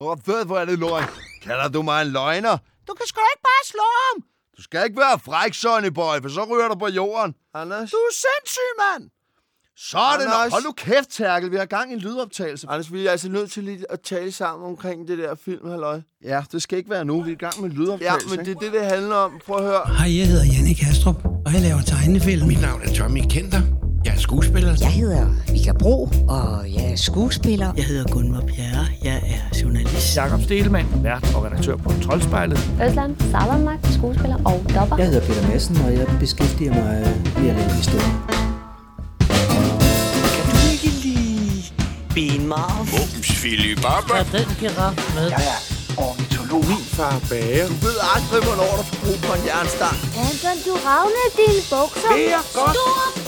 Åh, ved hvor er det løgn. Kalder du mig en løgner? Du kan sgu da ikke bare slå ham. Du skal ikke være fræk, Sonny Boy, for så ryger du på jorden. Anders? Du er sindssyg, mand! Så er det nok. Anders. Hold nu kæft, Terkel. Vi har gang i en lydoptagelse. Anders, vi er altså nødt til lige at tale sammen omkring det der film, halløj. Ja, det skal ikke være nu. Vi er i gang med en Ja, lydoptagelse. men det er det, det handler om. Prøv at høre. Hej, jeg hedder Janne Kastrup, og jeg laver tegnefilm. Mit navn er Tommy Kenter. Jeg er skuespiller. Jeg hedder Vika Bro, og jeg er skuespiller. Jeg hedder Gunvar Bjerre, jeg er journalist. Jakob Stelmann, vært og redaktør på Troldspejlet. Øsland Salamak, skuespiller og dopper. Jeg hedder Peter Madsen, og jeg beskæftiger mig med at lave historie. Kan du ikke lide benmarv? Bumsfili Baba. den giraf med? Jeg er ornitolog. Min far er bager. Du ved aldrig, hvornår du får brug for en jernstang. Anton, du ravner dine bukser. Det er godt.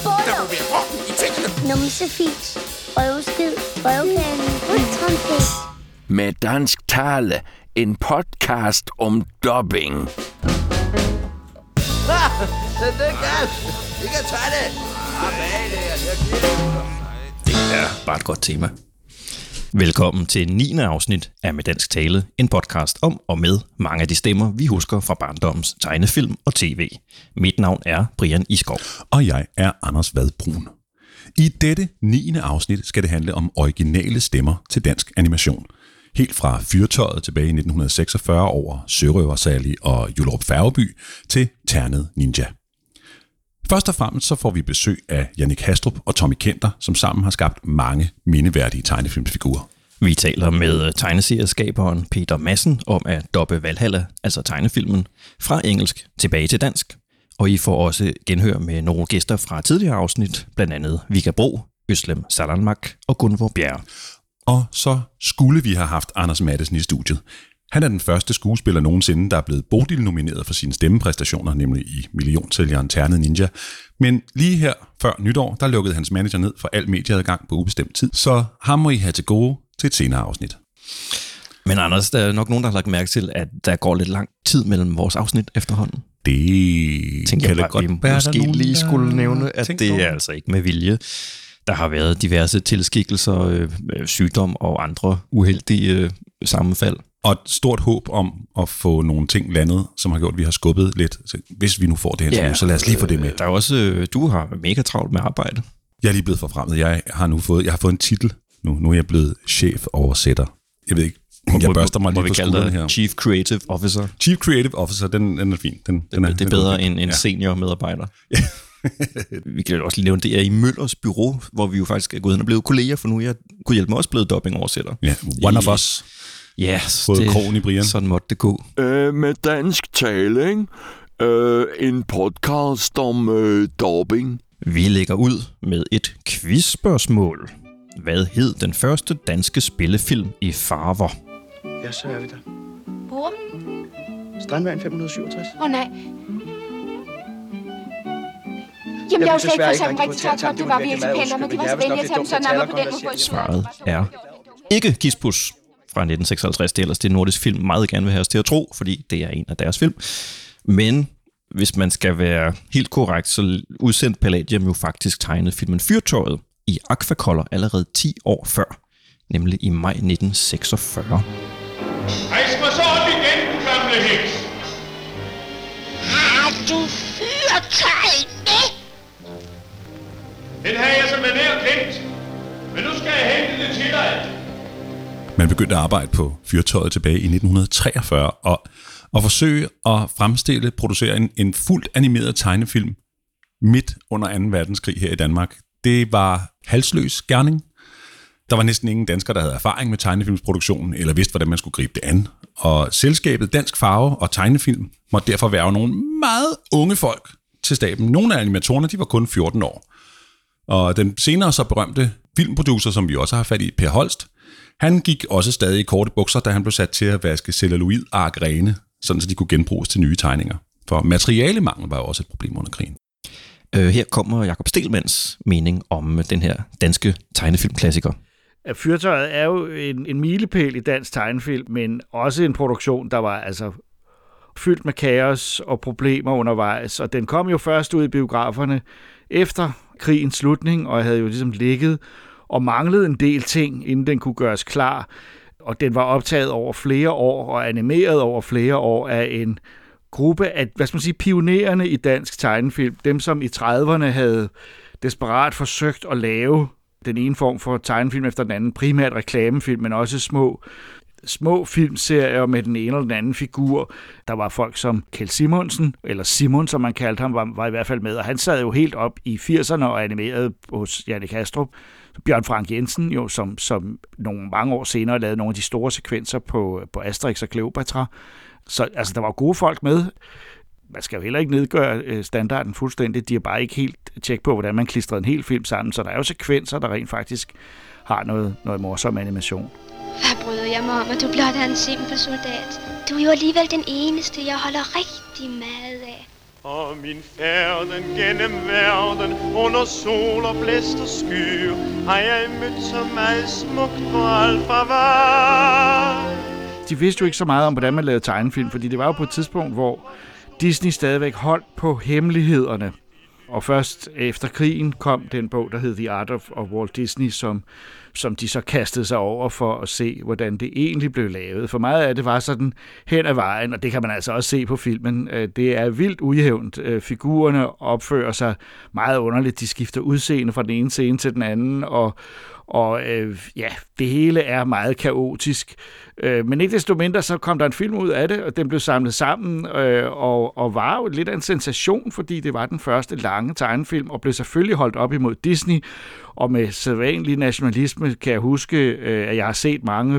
Store Der buller. må være orden i tingene. Numsefis. Røvskid. Røvkage. Ultrampet. Med dansk tale. En podcast om dubbing. Det, det er gas. Vi kan tage det. Ah. Det er bare et godt tema. Velkommen til 9. afsnit af Med Dansk Tale, en podcast om og med mange af de stemmer, vi husker fra barndommens tegnefilm og tv. Mit navn er Brian Iskov. og jeg er Anders Vadbrun. I dette 9. afsnit skal det handle om originale stemmer til dansk animation. Helt fra Fyrtøjet tilbage i 1946 over Sørøver Sally og Jullerup Færgeby til Ternet Ninja. Først og fremmest så får vi besøg af Jannik Hastrup og Tommy Kenter, som sammen har skabt mange mindeværdige tegnefilmsfigurer. Vi taler med tegneserieskaberen Peter Madsen om at doppe Valhalla, altså tegnefilmen, fra engelsk tilbage til dansk. Og I får også genhør med nogle gæster fra tidligere afsnit, blandt andet Vika Bro, Øslem Salanmak og Gunvor Bjerre. Og så skulle vi have haft Anders Mattesen i studiet. Han er den første skuespiller nogensinde, der er blevet Bodil-nomineret for sine stemmepræstationer, nemlig i millionsælgeren Ternet Ninja. Men lige her før nytår, der lukkede hans manager ned for al medieadgang på ubestemt tid, så ham må I have til gode til et senere afsnit. Men Anders, der er nok nogen, der har lagt mærke til, at der går lidt lang tid mellem vores afsnit efterhånden. Det tænker kan jeg bare, godt vi være, måske nogen, lige skulle nævne, at det er altså ikke med vilje. Der har været diverse tilskikkelser, øh, øh, sygdom og andre uheldige øh, sammenfald. Og et stort håb om at få nogle ting landet, som har gjort, at vi har skubbet lidt. Så hvis vi nu får det her interview, så lad os lige få det med. Der er også, øh, du har mega travlt med arbejde. Jeg er lige blevet forfremmet. Jeg har nu fået, jeg har fået en titel. Nu, nu er jeg blevet chef-oversætter. Jeg ved ikke, jeg børster mig Må lige på dig her. Chief Creative Officer. Chief Creative Officer, den, den er fin. Den, den Det, det er bedre end en ja. senior medarbejder. vi kan også lige nævne, det er i Møllers bureau, hvor vi jo faktisk er gået hen og blevet kolleger, for nu er jeg kunne hjælpe mig også blevet dobbingoversætter. Ja, one I- of us. Ja, Både det, krogen i Brian. sådan måtte det gå. Øh, med dansk tale, ikke? Øh, en podcast om øh, dobbing. Vi lægger ud med et quizspørgsmål. Hvad hed den første danske spillefilm i farver? Ja, så er vi der. Hvor? Strandvejen 567. Åh oh, nej. Jamen, jeg er jo slet ikke for eksempel rigtig træt det var virksomheder, men de var så venlige at tage dem så nærmere på den måde. Svaret er ikke Kispus fra 1956. Det er ellers det nordisk film meget gerne vil have os til at tro, fordi det er en af deres film. Men hvis man skal være helt korrekt, så udsendte Palladium jo faktisk tegnet filmen Fyrtøjet i Aquacolor allerede 10 år før, nemlig i maj 1946. Rejs mig så op igen, du gamle heks! Har du fyrtøjne? Den havde jeg som er nær glemt. Men nu skal jeg hente det til dig. Man begyndte at arbejde på fyrtøjet tilbage i 1943 og, og forsøge at fremstille, producere en, en fuldt animeret tegnefilm midt under 2. verdenskrig her i Danmark. Det var halsløs gerning. Der var næsten ingen danskere, der havde erfaring med tegnefilmsproduktionen, eller vidste, hvordan man skulle gribe det an. Og selskabet Dansk Farve og Tegnefilm måtte derfor være nogle meget unge folk til staben. Nogle af animatorerne, de var kun 14 år. Og den senere så berømte filmproducer, som vi også har fat i, Per Holst, han gik også stadig i korte bukser, da han blev sat til at vaske celluloid-ark rene, sådan så de kunne genbruges til nye tegninger. For materialemangel var jo også et problem under krigen. Øh, her kommer Jakob Stelmans mening om den her danske tegnefilmklassiker. Fyrtøjet er jo en, en milepæl i dansk tegnefilm, men også en produktion, der var altså fyldt med kaos og problemer undervejs. Og den kom jo først ud i biograferne efter krigens slutning, og havde jo ligesom ligget og manglede en del ting, inden den kunne gøres klar. og den var optaget over flere år og animeret over flere år af en gruppe af, hvad skal man sige, pionererne i dansk tegnefilm. Dem, som i 30'erne havde desperat forsøgt at lave den ene form for tegnefilm efter den anden, primært reklamefilm, men også små små filmserier med den ene eller den anden figur. Der var folk som Kjell Simonsen, eller Simon, som man kaldte ham, var, var i hvert fald med, og han sad jo helt op i 80'erne og animerede hos Janne Kastrup. Bjørn Frank Jensen, jo, som, som nogle mange år senere lavede nogle af de store sekvenser på, på Asterix og Cleopatra. Så altså, der var gode folk med. Man skal jo heller ikke nedgøre øh, standarden fuldstændig. De har bare ikke helt tjek på, hvordan man klistrede en hel film sammen. Så der er jo sekvenser, der rent faktisk har noget, noget morsom animation. Hvad bryder jeg mig om, at du blot er en simpel soldat? Du er jo alligevel den eneste, jeg holder rigtig meget af. Og min færden gennem verden under sol og blæst og skyer har jeg mødt så meget smukt på Alfa. De vidste jo ikke så meget om, hvordan man lavede tegnefilm, fordi det var jo på et tidspunkt, hvor Disney stadigvæk holdt på hemmelighederne. Og først efter krigen kom den bog, der hed The Art of, of Walt Disney, som, som de så kastede sig over for at se, hvordan det egentlig blev lavet. For meget af det var sådan hen ad vejen, og det kan man altså også se på filmen. Øh, det er vildt ujævnt. Øh, figurerne opfører sig meget underligt. De skifter udseende fra den ene scene til den anden, og, og øh, ja, det hele er meget kaotisk. Øh, men ikke desto mindre, så kom der en film ud af det, og den blev samlet sammen, øh, og, og var jo lidt af en sensation, fordi det var den første lange tegnefilm, og blev selvfølgelig holdt op imod Disney, og med sædvanlig nationalisme kan jeg huske, øh, at jeg har set mange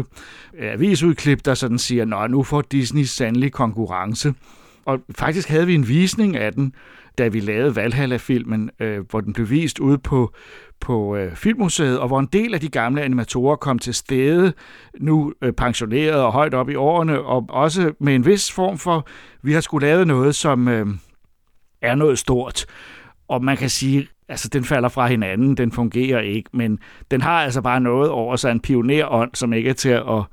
øh, avisudklip, der sådan siger, nå, nu får Disney sandelig konkurrence. Og faktisk havde vi en visning af den, da vi lavede Valhalla-filmen, øh, hvor den blev vist ude på, på øh, Filmmuseet, og hvor en del af de gamle animatorer kom til stede, nu øh, pensioneret og højt op i årene, og også med en vis form for, vi har skulle lave noget, som øh, er noget stort. Og man kan sige, altså den falder fra hinanden, den fungerer ikke, men den har altså bare noget over sig, en pionerånd, som ikke er til at,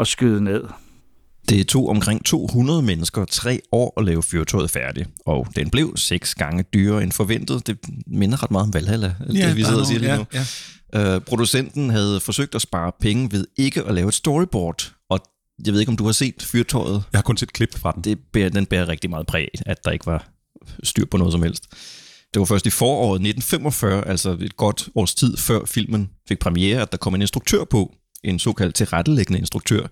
at skyde ned. Det tog omkring 200 mennesker tre år at lave fyrtøjet færdig, og den blev seks gange dyrere end forventet. Det minder ret meget om Valhalla, Ja, det vi sidder og siger lige ja, nu. ja. Uh, producenten havde forsøgt at spare penge ved ikke at lave et storyboard, og jeg ved ikke, om du har set fyrtøjet. Jeg har kun set klip fra den. Det bærer, den bærer rigtig meget præg, at der ikke var styr på noget som helst. Det var først i foråret 1945, altså et godt års tid før filmen fik premiere, at der kom en instruktør på, en såkaldt tilrettelæggende instruktør,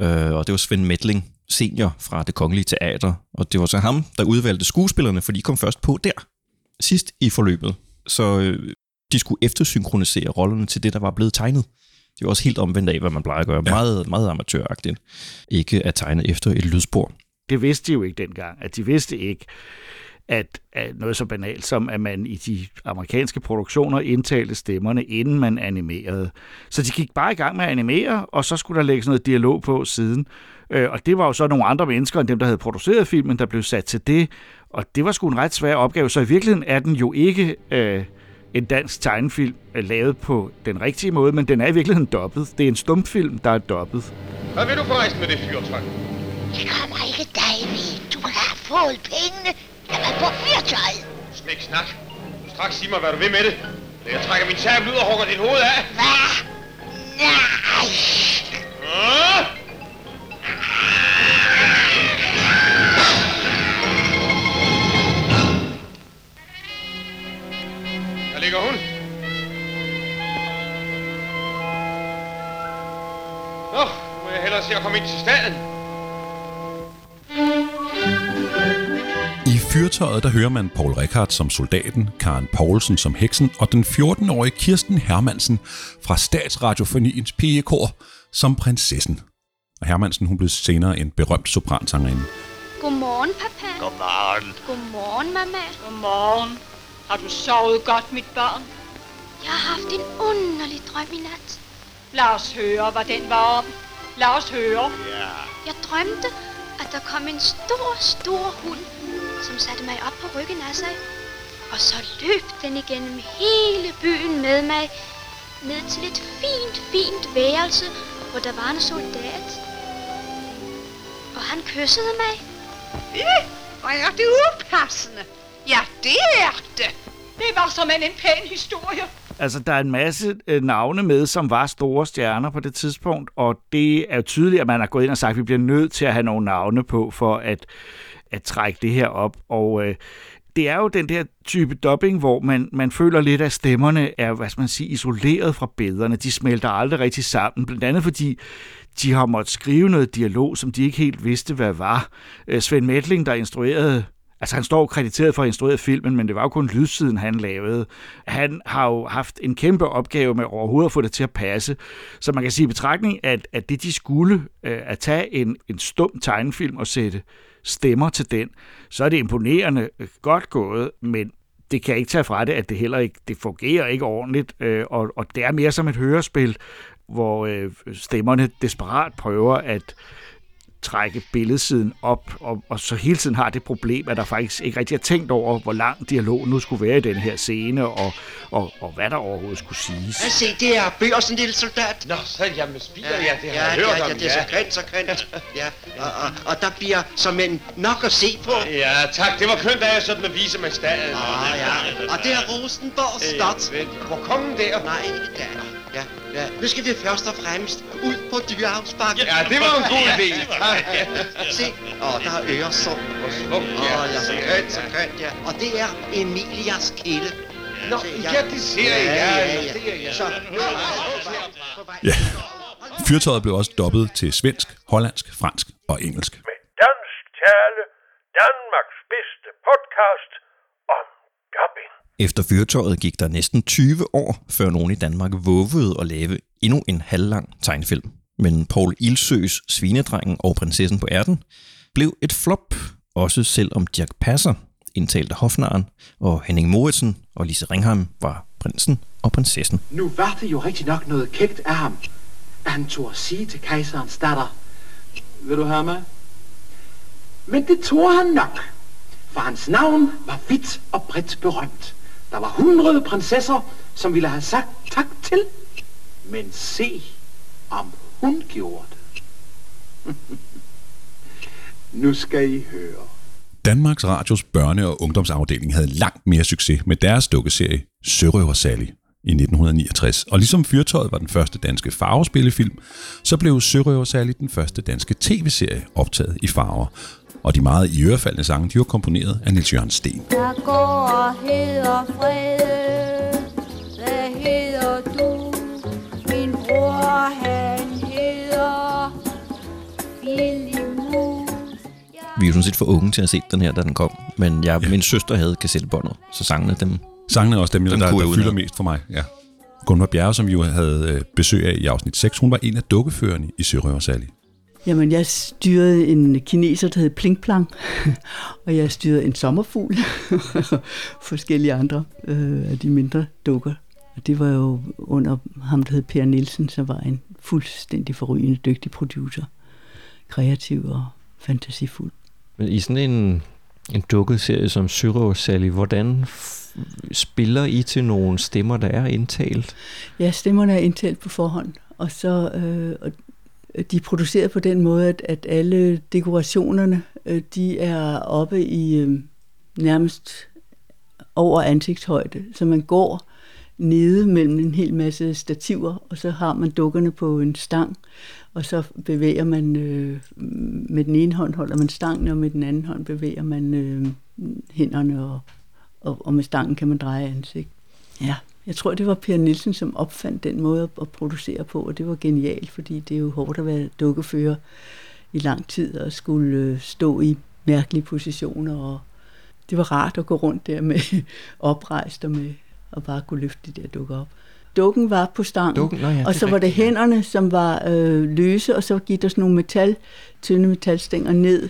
Øh, og det var Svend Medling, senior fra det kongelige teater, og det var så ham, der udvalgte skuespillerne, for de kom først på der, sidst i forløbet. Så øh, de skulle eftersynkronisere rollerne til det, der var blevet tegnet. Det var også helt omvendt af, hvad man plejer at gøre. Ja. Meget, meget amatøragtigt. Ikke at tegne efter et lydspor. Det vidste de jo ikke dengang. At de vidste ikke, at, at noget så banalt som, at man i de amerikanske produktioner indtalte stemmerne, inden man animerede. Så de gik bare i gang med at animere, og så skulle der lægges noget dialog på siden. Øh, og det var jo så nogle andre mennesker end dem, der havde produceret filmen, der blev sat til det. Og det var sgu en ret svær opgave, så i virkeligheden er den jo ikke øh, en dansk tegnefilm øh, lavet på den rigtige måde, men den er i virkeligheden dobbet. Det er en stumfilm, der er dobbet. Hvad vil du forresten med det fyrtøj? Det kommer ikke dig ved. Du har fået pengene. Jeg var på fyrtøjet. Snik snak. Du straks sig mig, hvad du vil med det. Eller Jeg trækker min sabel ud og hugger dit hoved af. Hvad? Nej. Ah! Der ligger hun. Nå, må jeg hellere se at komme ind til staden. I fyrtøjet, der hører man Paul Rickard som soldaten, Karen Poulsen som heksen, og den 14-årige Kirsten Hermansen fra Statsradiofoniens pigekor som prinsessen. Og Hermansen, hun blev senere en berømt sopransangerinde. Godmorgen, papa. Godmorgen. Godmorgen, mamma. Godmorgen. Har du sovet godt, mit barn? Jeg har haft en underlig drøm i nat. Lad os høre, hvad den var om. Lad os høre. Ja. Jeg drømte, at der kom en stor, stor hund, som satte mig op på ryggen af sig. Og så løb den igennem hele byen med mig, ned til et fint, fint værelse, hvor der var en soldat. Og han kyssede mig. Ja, hvor er det upassende. Ja, det er det. Det var som en pæn historie. Altså, der er en masse øh, navne med, som var store stjerner på det tidspunkt, og det er tydeligt, at man har gået ind og sagt, at vi bliver nødt til at have nogle navne på, for at, at trække det her op. Og øh, det er jo den der type dubbing, hvor man, man føler lidt, at stemmerne er, hvad skal man sige, isoleret fra billederne. De smelter aldrig rigtig sammen, blandt andet fordi de har måttet skrive noget dialog, som de ikke helt vidste, hvad var. Øh, Svend Medling, der instruerede Altså han står krediteret for at instruere filmen, men det var jo kun lydsiden, han lavede. Han har jo haft en kæmpe opgave med overhovedet at få det til at passe. Så man kan sige i betragtning, at, at det de skulle, øh, at tage en, en stum tegnefilm og sætte stemmer til den, så er det imponerende øh, godt gået, men det kan ikke tage fra det, at det heller ikke det fungerer ikke ordentligt, øh, og, og det er mere som et hørespil, hvor øh, stemmerne desperat prøver at trække billedsiden op, og, og så hele tiden har det problem, at der faktisk ikke rigtig er tænkt over, hvor lang dialog nu skulle være i den her scene, og, og, og hvad der overhovedet skulle siges. Ja, se, det er børsen, lille soldat. Nå, så er jeg med spiger, ja, det har ja, jeg hørt ja, om, ja, det er så grint, så grint. Ja, og, og, og der bliver som en nok at se på. Ja, tak. Det var kønt af jer sådan at vise mig staden. Ah, ja. Og det er Rosenborg Slot. Hvor kongen der? Nej, ikke der. Ja, ja. Nu skal vi først og fremmest ud på dyrehavsbakken. Ja, det var en god idé. Se, åh, der er Øresund. Hvor smukt, ja. Åh, ja, så grønt, så grønt, ja. Og det er Emilias kilde. Nå, ja, det ser jeg. Ja, ja, ja. Er. Så, Ja. Fyrtøjet blev også dobbet til svensk, hollandsk, fransk og engelsk. Dansk tale, Danmarks bedste podcast om dubbing. Efter fyrtøjet gik der næsten 20 år, før nogen i Danmark vågede at lave endnu en halvlang tegnfilm. Men Paul Ilsøs Svinedrengen og Prinsessen på ærten blev et flop, også selvom Dirk Passer indtalte hofnaren, og Henning Moritsen og Lise Ringheim var prinsen og prinsessen. Nu var det jo rigtig nok noget kægt af ham, at han tog at sige til kejserens datter, vil du have mig? Men det tog han nok, for hans navn var vidt og bredt berømt. Der var hundrede prinsesser, som ville have sagt tak til, men se, om hun gjorde det. nu skal I høre. Danmarks Radios børne- og ungdomsafdeling havde langt mere succes med deres dukkeserie Sørøver Sally i 1969. Og ligesom Fyrtøjet var den første danske farvespillefilm, så blev Sørøver Sally den første danske tv-serie optaget i farver. Og de meget i ørefaldende sange, de var komponeret af Niels Jørgen Sten. Der går og hedder Frede. Hvad hedder du? Min bror, han hedder Filimut. Vi er jo sådan set for unge til at se den her, da den kom. Men jeg, ja. min søster havde kassettebåndet, så sangene dem... Sangene er også dem, dem der, der jeg fylder mest for mig. Ja. Gunvar Bjerre, som vi jo havde øh, besøg af i afsnit 6, hun var en af dukkeførerne i Sørøver Sally. Jamen, jeg styrede en kineser, der hed Plinkplang, og jeg styrede en sommerfugl, forskellige andre øh, af de mindre dukker. Og det var jo under ham, der hed Per Nielsen, som var en fuldstændig forrygende dygtig producer. Kreativ og fantasifuld. Men i sådan en, en dukkeserie som Syrøver Sally, hvordan f- spiller I til nogle stemmer, der er indtalt? Ja, stemmerne er indtalt på forhånd, og så øh, og de er produceret på den måde, at, at alle dekorationerne, øh, de er oppe i øh, nærmest over ansigtshøjde, så man går nede mellem en hel masse stativer, og så har man dukkerne på en stang, og så bevæger man øh, med den ene hånd holder man stangen, og med den anden hånd bevæger man øh, hænderne, og, og, og med stangen kan man dreje ansigt. Ja, jeg tror, det var Per Nielsen, som opfandt den måde at, producere på, og det var genialt, fordi det er jo hårdt at være dukkefører i lang tid og skulle øh, stå i mærkelige positioner, og det var rart at gå rundt der med oprejst og med at bare kunne løfte de der dukker op. Dukken var på stangen, Dukken, nå ja, og så var det hænderne, som var øh, løse, og så gik der sådan nogle metal, tynde metalstænger ned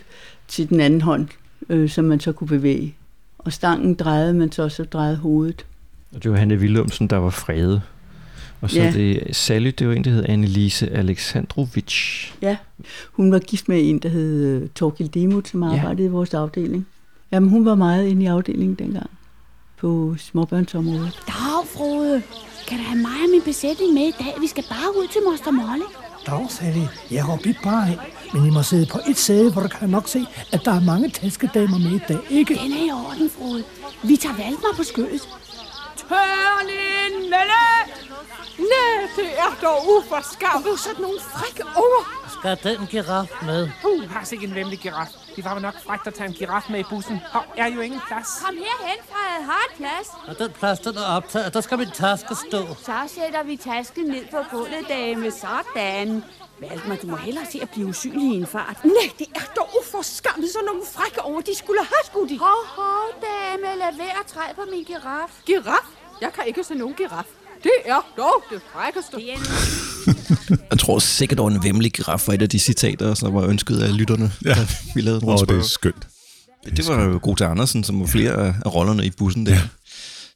til den anden hånd, øh, som man så kunne bevæge. Og stangen drejede man så, så drejede hovedet. Og det var Hanne Willumsen, der var frede. Og så Ja. ja. det Sally, det var en, der hed Annelise Alexandrovic. Ja, hun var gift med en, der hed øh, Torkild Demut, som arbejdede i vores afdeling. Jamen, hun var meget inde i afdelingen dengang, på småbørnsområdet. Dag, Frode. Kan du have mig og min besætning med i dag? Vi skal bare ud til Moster Molly. Dag, Sally. Jeg har bidt bare ind, men I må sidde på et sæde, hvor du kan nok se, at der er mange taskedamer med i dag, ikke? Den er i orden, Frode. Vi tager Valdemar på skødet. Hørlin Melle! Nej, det er dog uforskammet. Sådan nogle frække unger. Skal den giraf med? Uh, har sikkert en vemmelig giraf. Det var nok frækt at tage en giraf med i bussen. Her er jo ingen plads. Kom herhen, fra jeg har plads. Og den plads, den er optaget. Der skal min taske stå. Så sætter vi tasken ned på gulvet, dame. Sådan. Valdemar, du må hellere se at blive usynlig i en fart. Nej, det er dog uforskammet. Sådan nogle frække unger, de skulle have skudt i. Hov, hov, dame. Lad være at træde på min giraf. Giraf? Jeg kan ikke se nogen giraf. Det er dog det frækkeste. Det er Jeg tror sikkert, der var en vemmelig giraf var et af de citater, som var ønsket af lytterne, ja. da vi lavede en Åh, det er skønt. Det var jo god til Andersen, som var flere af- af rollerne i bussen der. Ja.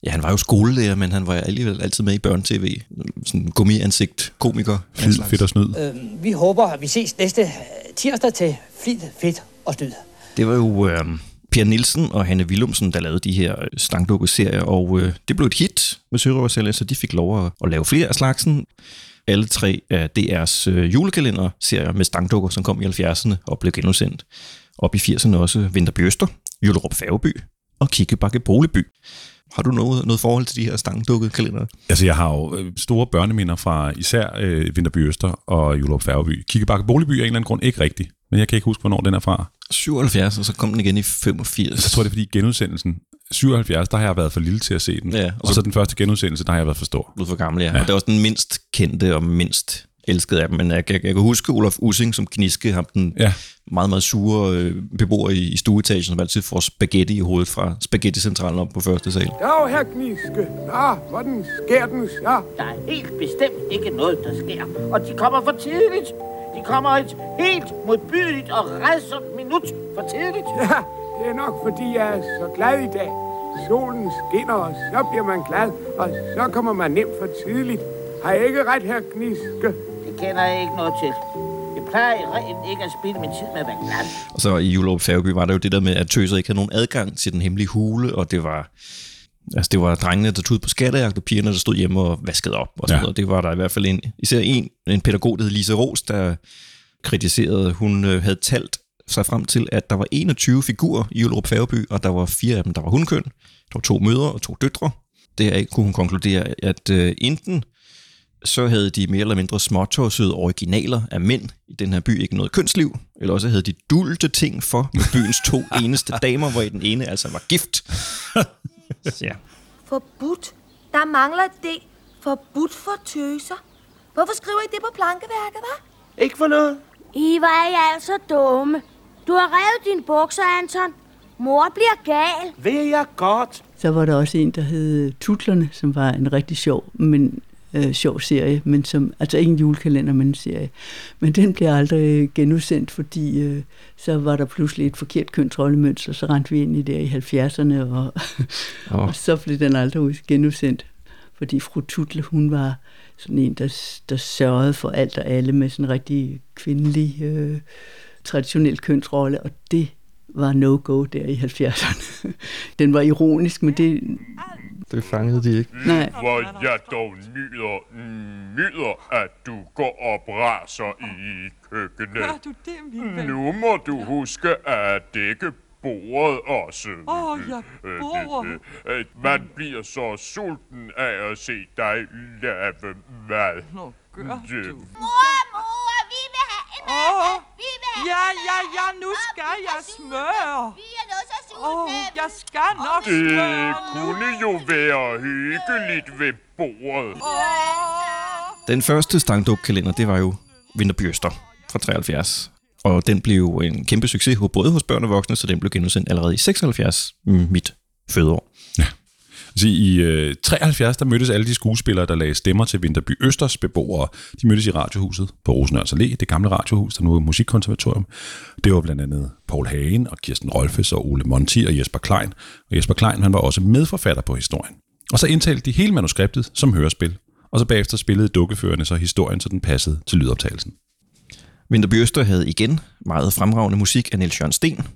Ja, han var jo skolelærer, men han var alligevel altid med i børne-tv. Sådan gummiansigt, komiker. Flid, slags. fedt og snyd. Øh, vi håber, at vi ses næste tirsdag til Flid, Fedt og Snyd. Det var jo øh, Per Nielsen og Hanne Willumsen, der lavede de her øh, stangdukke-serier, og øh, det blev et hit med Sørøversælge, så de fik lov at, at lave flere af slagsen. Alle tre af DR's øh, julekalender-serier med stangdukker, som kom i 70'erne og blev genudsendt. Op i 80'erne også Vinterby Øster, Jyllerup Færgeby og Kikkebakke Boligby. Har du noget, noget forhold til de her stangdukke-kalender? Altså, jeg har jo øh, store børneminder fra især øh, Vinterby Øster og Julerup Færgeby. Kikkebakke Boligby er en eller anden grund ikke rigtig, men jeg kan ikke huske, hvornår den er fra. 77, og så kom den igen i 85. Jeg tror, det er fordi genudsendelsen 77, der har jeg været for lille til at se den. Ja, og, og så den første genudsendelse, der har jeg været for stor. Ud for gammel, ja. ja. Og det er også den mindst kendte og mindst elskede af dem. Men jeg, jeg, jeg kan huske Olaf Ussing som kniske, ham den ja. meget, meget sure øh, beboer i, i stueetagen, som altid får spaghetti i hovedet fra spaghetti-centralen op på første sal. Dag, herr Gniske. Nå, hvordan sker den så? Der er helt bestemt ikke noget, der sker. Og de kommer for tidligt. De kommer et helt modbydeligt og redsomt minut for tidligt. Ja, det er nok, fordi jeg er så glad i dag. Solen skinner, og så bliver man glad, og så kommer man nemt for tidligt. Har jeg ikke ret, herr Gniske? Det kender jeg ikke noget til. Jeg plejer rent ikke at spille min tid med at være glad. Og så i Julerup Færgeby var der jo det der med, at tøser ikke havde nogen adgang til den hemmelige hule, og det var... Altså, det var drengene, der tog ud på skattejagt, og pigerne, der stod hjemme og vaskede op. Og så Ja. ja. Det var der i hvert fald en, især en, en pædagog, der hed Lise Ros, der kritiserede, hun øh, havde talt sig frem til, at der var 21 figurer i Jullerup Færgeby, og der var fire af dem, der var hundkøn. Der var to mødre og to døtre. Deraf kunne hun konkludere, at øh, enten så havde de mere eller mindre småtossede originaler af mænd i den her by ikke noget kønsliv, eller også havde de dulte ting for med byens to eneste damer, hvor den ene altså var gift. ja. Forbudt. Der mangler et D. Forbudt for tøser. Hvorfor skriver I det på plankeværket, hva'? Ikke for noget. I var I altså dumme. Du har revet dine bukser, Anton. Mor bliver gal. Ved jeg godt. Så var der også en, der hed Tutlerne, som var en rigtig sjov, men øh, sjov serie, men som, altså ikke en julekalender, men en serie. Men den blev aldrig genudsendt, fordi øh, så var der pludselig et forkert kønsrollemønster, så rendte vi ind i der i 70'erne, og, oh. og så blev den aldrig ud- genudsendt. Fordi fru Tutle, hun var sådan en, der, der sørgede for alt og alle med sådan en rigtig kvindelig, øh, traditionel kønsrolle, og det var no-go der i 70'erne. Den var ironisk, men det, Det fangede de ikke. Nej. Hvor jeg dog nyder, nyder, at du går og braser i køkkenet. Gør du det, min ven? Nu må du huske at dække bordet også. Åh, ja, bordet. øh, øh, Man bliver så sulten af at se dig lave mad. Nå, gør du. Mor, mor, vi vil have en Åh, Vi vil have ja, ja, ja, nu skal jeg smøre. Vi er noget så Åh, jeg skal nok Det kunne jo være hyggeligt ved bordet. Den første stangduk-kalender, det var jo Vinterby Øster fra 73. Og den blev jo en kæmpe succes hos- både hos børn og voksne, så den blev genudsendt allerede i 76, mm, mit fødeår sige, I øh, 73 der mødtes alle de skuespillere, der lagde stemmer til Vinterby Østers beboere. De mødtes i Radiohuset på Rosenørns Allé, det gamle radiohus, der nu er musikkonservatorium. Det var blandt andet Paul Hagen og Kirsten Rolfes og Ole Monti og Jesper Klein. Og Jesper Klein han var også medforfatter på historien. Og så indtalte de hele manuskriptet som hørespil. Og så bagefter spillede dukkeførerne så historien, så den passede til lydoptagelsen. Vinterby Øster havde igen meget fremragende musik af Niels Jørgen Sten,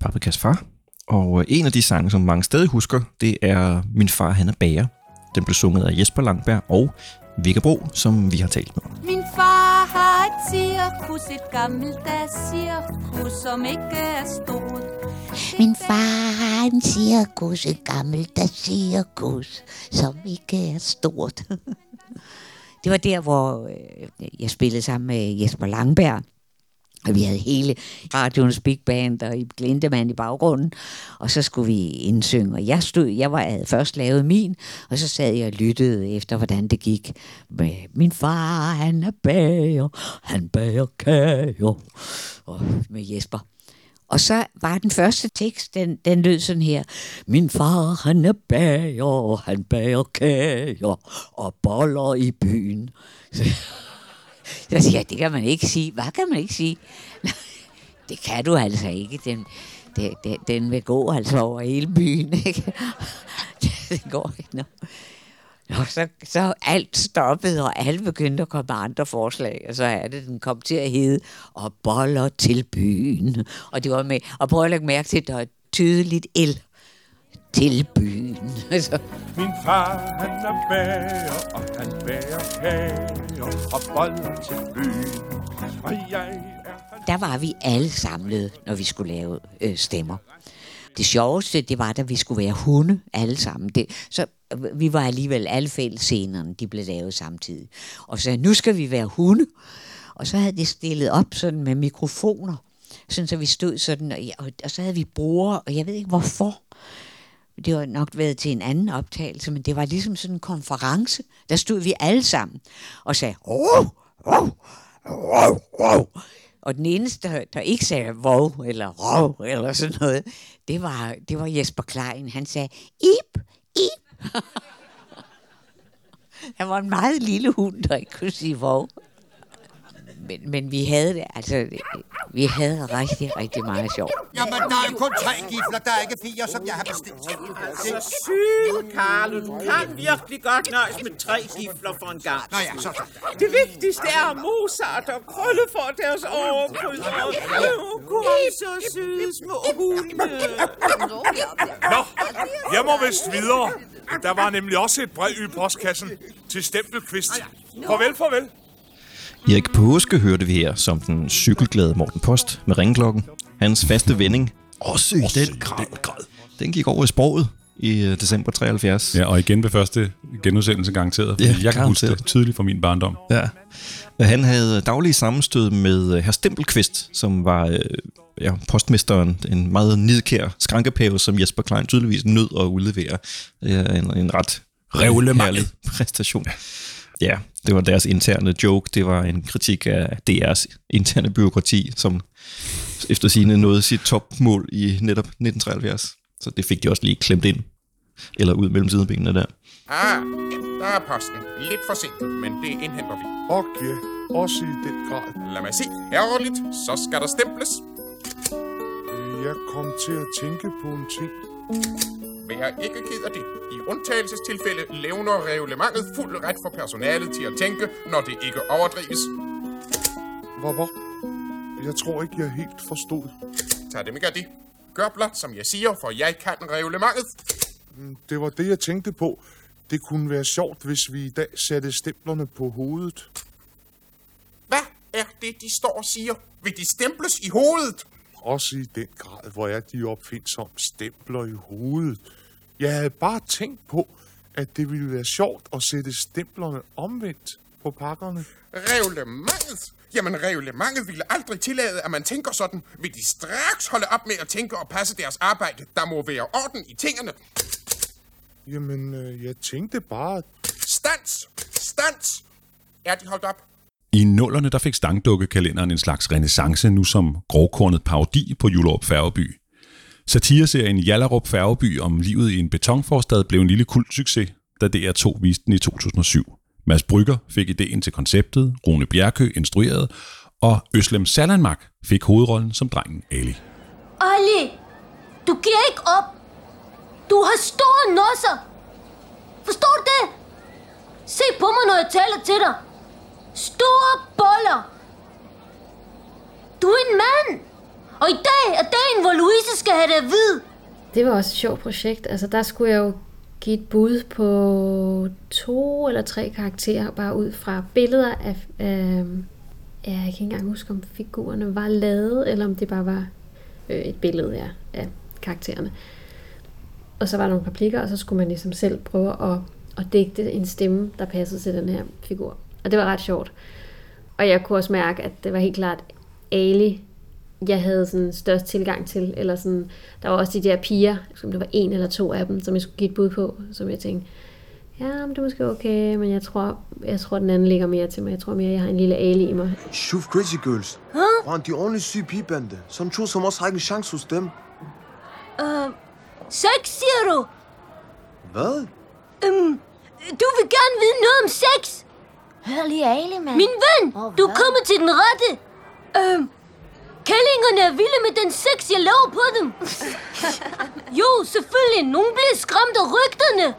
Paprikas far. Og øh, en af de sange, som mange stadig husker, det er Min far, han er bager. Den blev sunget af Jesper Langberg og Vigabro, som vi har talt med. Min far har et cirkus, et gammeldags cirkus, som ikke er stort. Min far har en cirkus, et gammeldags cirkus, som ikke er stort. det var der, hvor øh, jeg spillede sammen med Jesper Langberg. Og vi havde hele radioens big band og i Glindemann i baggrunden. Og så skulle vi indsynge. Og jeg, stod, jeg var, havde først lavet min, og så sad jeg og lyttede efter, hvordan det gik. Med min far, han er bager, han bager kager. Og med Jesper. Og så var den første tekst, den, den lød sådan her. Min far, han er bager, han bager kager og boller i byen. Så, så siger jeg, det kan man ikke sige. Hvad kan man ikke sige? Det kan du altså ikke. Den, den, den, den vil gå altså over hele byen, ikke? Det går ikke nu. Og så, så alt stoppede, og alle begyndte at komme med andre forslag, og så er det, den kom til at hedde, og boller til byen. Og det var med, og prøv at lægge mærke til, at der er tydeligt el til byen. Altså, Min far, han er bager, og han bager kager og boller til byen. Og jeg er... der var vi alle samlet, når vi skulle lave øh, stemmer. Det sjoveste, det var, da vi skulle være hunde alle sammen. Det, så øh, vi var alligevel alle fællesscenerne, de blev lavet samtidig. Og så nu skal vi være hunde. Og så havde de stillet op sådan med mikrofoner, sådan så vi stod sådan, og, og, og så havde vi brugere, og jeg ved ikke hvorfor. Det var nok været til en anden optagelse, men det var ligesom sådan en konference. Der stod vi alle sammen og sagde, oh, oh, oh, oh. Og den eneste, der, der ikke sagde wow eller rov eller sådan noget, det var, det var Jesper Klein. Han sagde, ip, ip. Han var en meget lille hund, der ikke kunne sige wow. Men, men vi havde det, altså, vi havde rigtig, rigtig meget sjov. Jamen, der er jo kun tre gifler, der er ikke fire, som jeg har bestilt. Altså, syge, Carlo, du kan virkelig godt nøjes med tre gifler for en gang. Nå ja, så så. Det vigtigste er, at Mozart og Krølle får deres overkrydser. Åh, Kom så søde små hunde. Nå, jeg må vist videre. Der var nemlig også et brev i postkassen til Stempelqvist. Farvel, farvel. Erik Påske hørte vi her som den cykelglade Morten Post med ringklokken. Hans faste vending, også i den grad, den gik over i sproget i øh, december 73. Ja, og igen ved første genudsendelse garanteret. Ja, Ja, jeg kan huske det tydeligt fra min barndom. Ja. Han havde daglige sammenstød med øh, herr Stempelqvist, som var øh, ja, postmesteren, en meget nidkær skrænkepæve, som Jesper Klein tydeligvis nød at udlevere. Det er en, en ret Revlemanget. herlig præstation. Ja, det var deres interne joke. Det var en kritik af DR's interne byråkrati, som efter sine nåede sit topmål i netop 1973. Så det fik de også lige klemt ind. Eller ud mellem sidebenene der. Ah, der er posten. Lidt for sent, men det indhenter vi. Og ja, også i den grad. Lad mig se. Ærgerligt, så skal der stemples. Jeg kom til at tænke på en ting. Vær ikke ked af det. I undtagelsestilfælde levner reglementet fuld ret for personalet til at tænke, når det ikke overdrives. Hvor, hvor? Jeg tror ikke, jeg helt forstod. Tag dem ikke af det. Gør blot, som jeg siger, for jeg kan reglementet. Mm, Det var det, jeg tænkte på. Det kunne være sjovt, hvis vi i dag satte stemplerne på hovedet. Hvad er det, de står og siger? Vil de stemples i hovedet? Også i den grad, hvor er de opfindsomme stempler i hovedet. Jeg havde bare tænkt på, at det ville være sjovt at sætte stemplerne omvendt på pakkerne. Reglementet? Jamen, reglementet ville aldrig tillade, at man tænker sådan. Vil de straks holde op med at tænke og passe deres arbejde? Der må være orden i tingene. Jamen, øh, jeg tænkte bare... Stans! Stans! Er de holdt op? I nullerne der fik stangdukkekalenderen en slags renaissance nu som grovkornet parodi på Julerup Færgeby. Satireserien Jallerup Færgeby om livet i en betonforstad blev en lille kultsucces, da DR2 viste den i 2007. Mads Brygger fik ideen til konceptet, Rune Bjerkø instruerede, og Øslem Salanmak fik hovedrollen som drengen Ali. Ali, du giver ikke op. Du har store nosser. Forstår du det? Se på mig, når jeg taler til dig. Store boller. Du er en mand. Og i dag er dagen, hvor Louise skal have det at vide. Det var også et sjovt projekt. Altså, der skulle jeg jo give et bud på to eller tre karakterer, bare ud fra billeder af, Øh, ja, jeg kan ikke engang huske, om figurerne var lavet, eller om det bare var øh, et billede ja, af karaktererne. Og så var der nogle replikker, og så skulle man ligesom selv prøve at, at digte en stemme, der passede til den her figur. Og det var ret sjovt. Og jeg kunne også mærke, at det var helt klart Ali, jeg havde sådan størst tilgang til. Eller sådan, der var også de der piger, som det var en eller to af dem, som jeg skulle give et bud på, som jeg tænkte, ja, men det er måske okay, men jeg tror, jeg tror, den anden ligger mere til mig. Jeg tror mere, jeg har en lille Ali i mig. Shuf Crazy Girls. Huh? de ordentlige syge pigebande. Som to, som også har ikke en chance hos dem. Øh, sex, siger du? Hvad? Øhm, du vil gerne vide noget om sex? Hør lige Ali, mand. Min ven, Åh, du er kommet til den rette. Øhm, kællingerne er vilde med den sex, jeg laver på dem. jo, selvfølgelig. Nogle bliver skræmt af rygterne.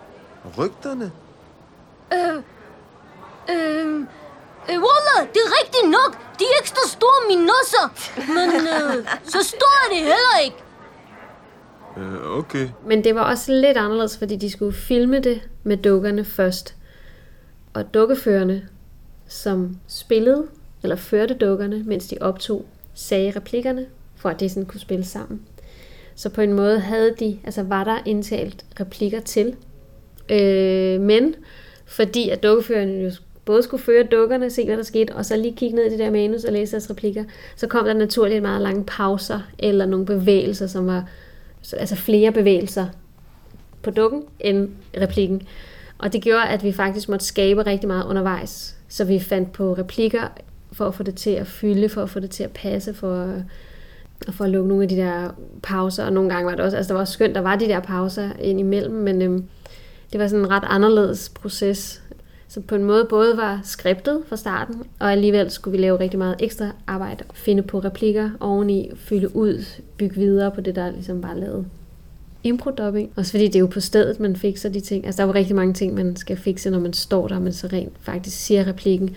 Rygterne? Øh, øh, øh, Wallah, det er rigtigt nok. De er ekstra store, mine nosser. Men øh, så står det heller ikke. Øh, okay. Men det var også lidt anderledes, fordi de skulle filme det med dukkerne først. Og dukkeførerne, som spillede, eller førte dukkerne, mens de optog, sagde replikkerne, for at det sådan kunne spille sammen. Så på en måde havde de, altså var der indtalt replikker til. Øh, men fordi at dukkeførerne jo både skulle føre dukkerne, se hvad der skete, og så lige kigge ned i det der manus og læse deres replikker, så kom der naturligt meget lange pauser, eller nogle bevægelser, som var altså flere bevægelser på dukken end replikken. Og det gjorde, at vi faktisk måtte skabe rigtig meget undervejs. Så vi fandt på replikker for at få det til at fylde, for at få det til at passe, for, at- for at lukke nogle af de der pauser. Og nogle gange var det også, altså det var også skønt, der var de der pauser ind imellem, men øhm, det var sådan en ret anderledes proces. Så på en måde både var skriptet fra starten, og alligevel skulle vi lave rigtig meget ekstra arbejde. Finde på replikker oveni, fylde ud, bygge videre på det, der ligesom var lavet improdubbing. Også fordi det er jo på stedet, man fikser de ting. Altså der er jo rigtig mange ting, man skal fikse, når man står der, og man så rent faktisk siger replikken.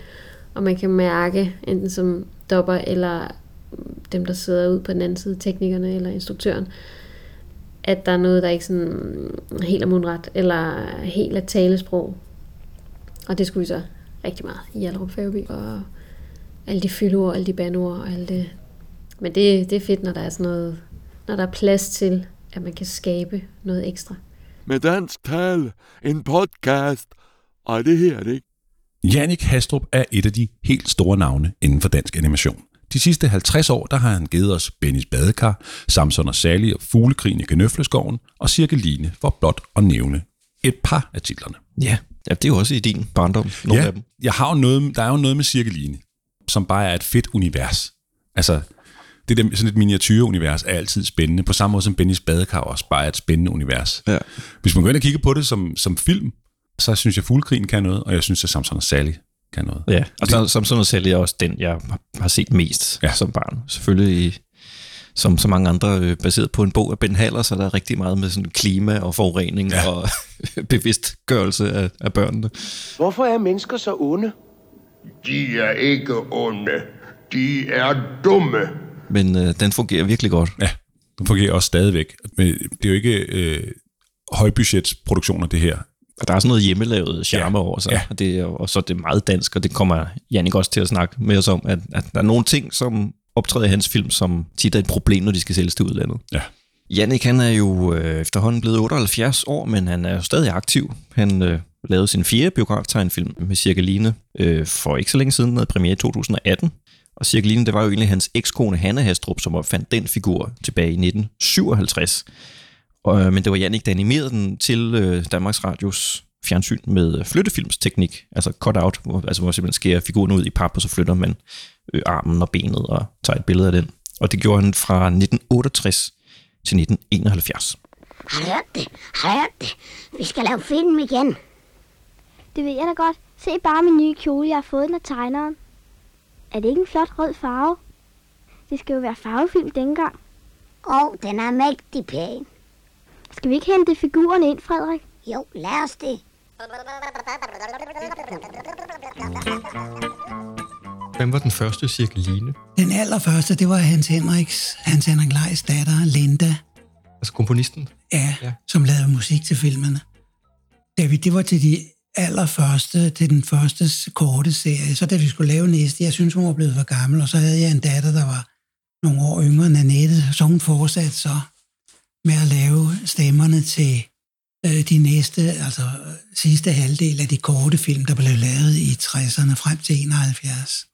Og man kan mærke, enten som dopper, eller dem, der sidder ude på den anden side, teknikerne eller instruktøren, at der er noget, der ikke sådan helt er mundret, eller helt er talesprog. Og det skulle vi så rigtig meget i Allerup Færøby. og alle de fyldord, alle de bandord, og alt det. Men det, det er fedt, når der er sådan noget, når der er plads til, at man kan skabe noget ekstra. Med dansk tale, en podcast. Ej, det her er det ikke. Jannik Hastrup er et af de helt store navne inden for dansk animation. De sidste 50 år, der har han givet os Bennys Badekar, Samson og Sally og Fuglekrigen i Genøfleskoven og Cirkeline for blot at nævne et par af titlerne. Ja, ja det er jo også i din barndom, nogle ja, af dem. Jeg har jo noget, der er jo noget med Cirkeline, som bare er et fedt univers. Altså, det der, sådan et miniatyrunivers er altid spændende, på samme måde som Bennys Badekar også bare er et spændende univers. Ja. Hvis man går ind og kigger på det som, som film, så synes jeg Fuglekrigen kan noget, og jeg synes, at Samson og Sally kan noget. Ja, og som sådan noget selv er også den, jeg har set mest ja. som barn. Selvfølgelig i, som så mange andre, øh, baseret på en bog af Ben Haller, så er der rigtig meget med sådan klima og forurening ja. og bevidstgørelse af, af børnene. Hvorfor er mennesker så onde? De er ikke onde. De er dumme. Men øh, den fungerer virkelig godt. Ja, den fungerer også stadigvæk. Men det er jo ikke øh, højbudgetsproduktioner, det her. Og der er sådan noget hjemmelavet charme ja. over sig, Ja. og, det er, og så er det meget dansk, og det kommer Jannik også til at snakke med os om, at, at der er nogle ting, som optræder i hans film, som tit er et problem, når de skal sælges til udlandet. Ja. Jannik, han er jo øh, efterhånden blevet 78 år, men han er jo stadig aktiv. Han øh, lavede sin fjerde biograftegnfilm med Cirkeline øh, for ikke så længe siden, med premiere i 2018. Og Cirkeline, det var jo egentlig hans ekskone Hanne Hastrup, som opfandt den figur tilbage i 1957. Og, øh, men det var Jannik, der animerede den til øh, Danmarks Radios fjernsyn med øh, flyttefilmsteknik, altså cut-out, hvor, altså hvor man simpelthen skærer figuren ud i pap, og så flytter man øh, armen og benet og tager et billede af den. Og det gjorde han fra 1968 til 1971. Har du hørt det? Har du hørt det? Vi skal lave film igen. Det ved jeg da godt. Se bare min nye kjole, jeg har fået den af tegneren. Er det ikke en flot rød farve? Det skal jo være farvefilm dengang. Åh, oh, den er mægtig pæn. Skal vi ikke hente figurerne ind, Frederik? Jo, lad os det. Hvem var den første cirkeline? Den allerførste, det var Hans Henriks, Hans Henrik Leis datter, Linda, Altså komponisten? ja, ja. som lavede musik til filmene. David, det var til de allerførste, til den første korte serie. Så da vi skulle lave næste, jeg synes, hun var blevet for gammel, og så havde jeg en datter, der var nogle år yngre end Annette, så hun fortsatte så med at lave stemmerne til øh, de næste, altså øh, sidste halvdel af de korte film, der blev lavet i 60'erne frem til 71.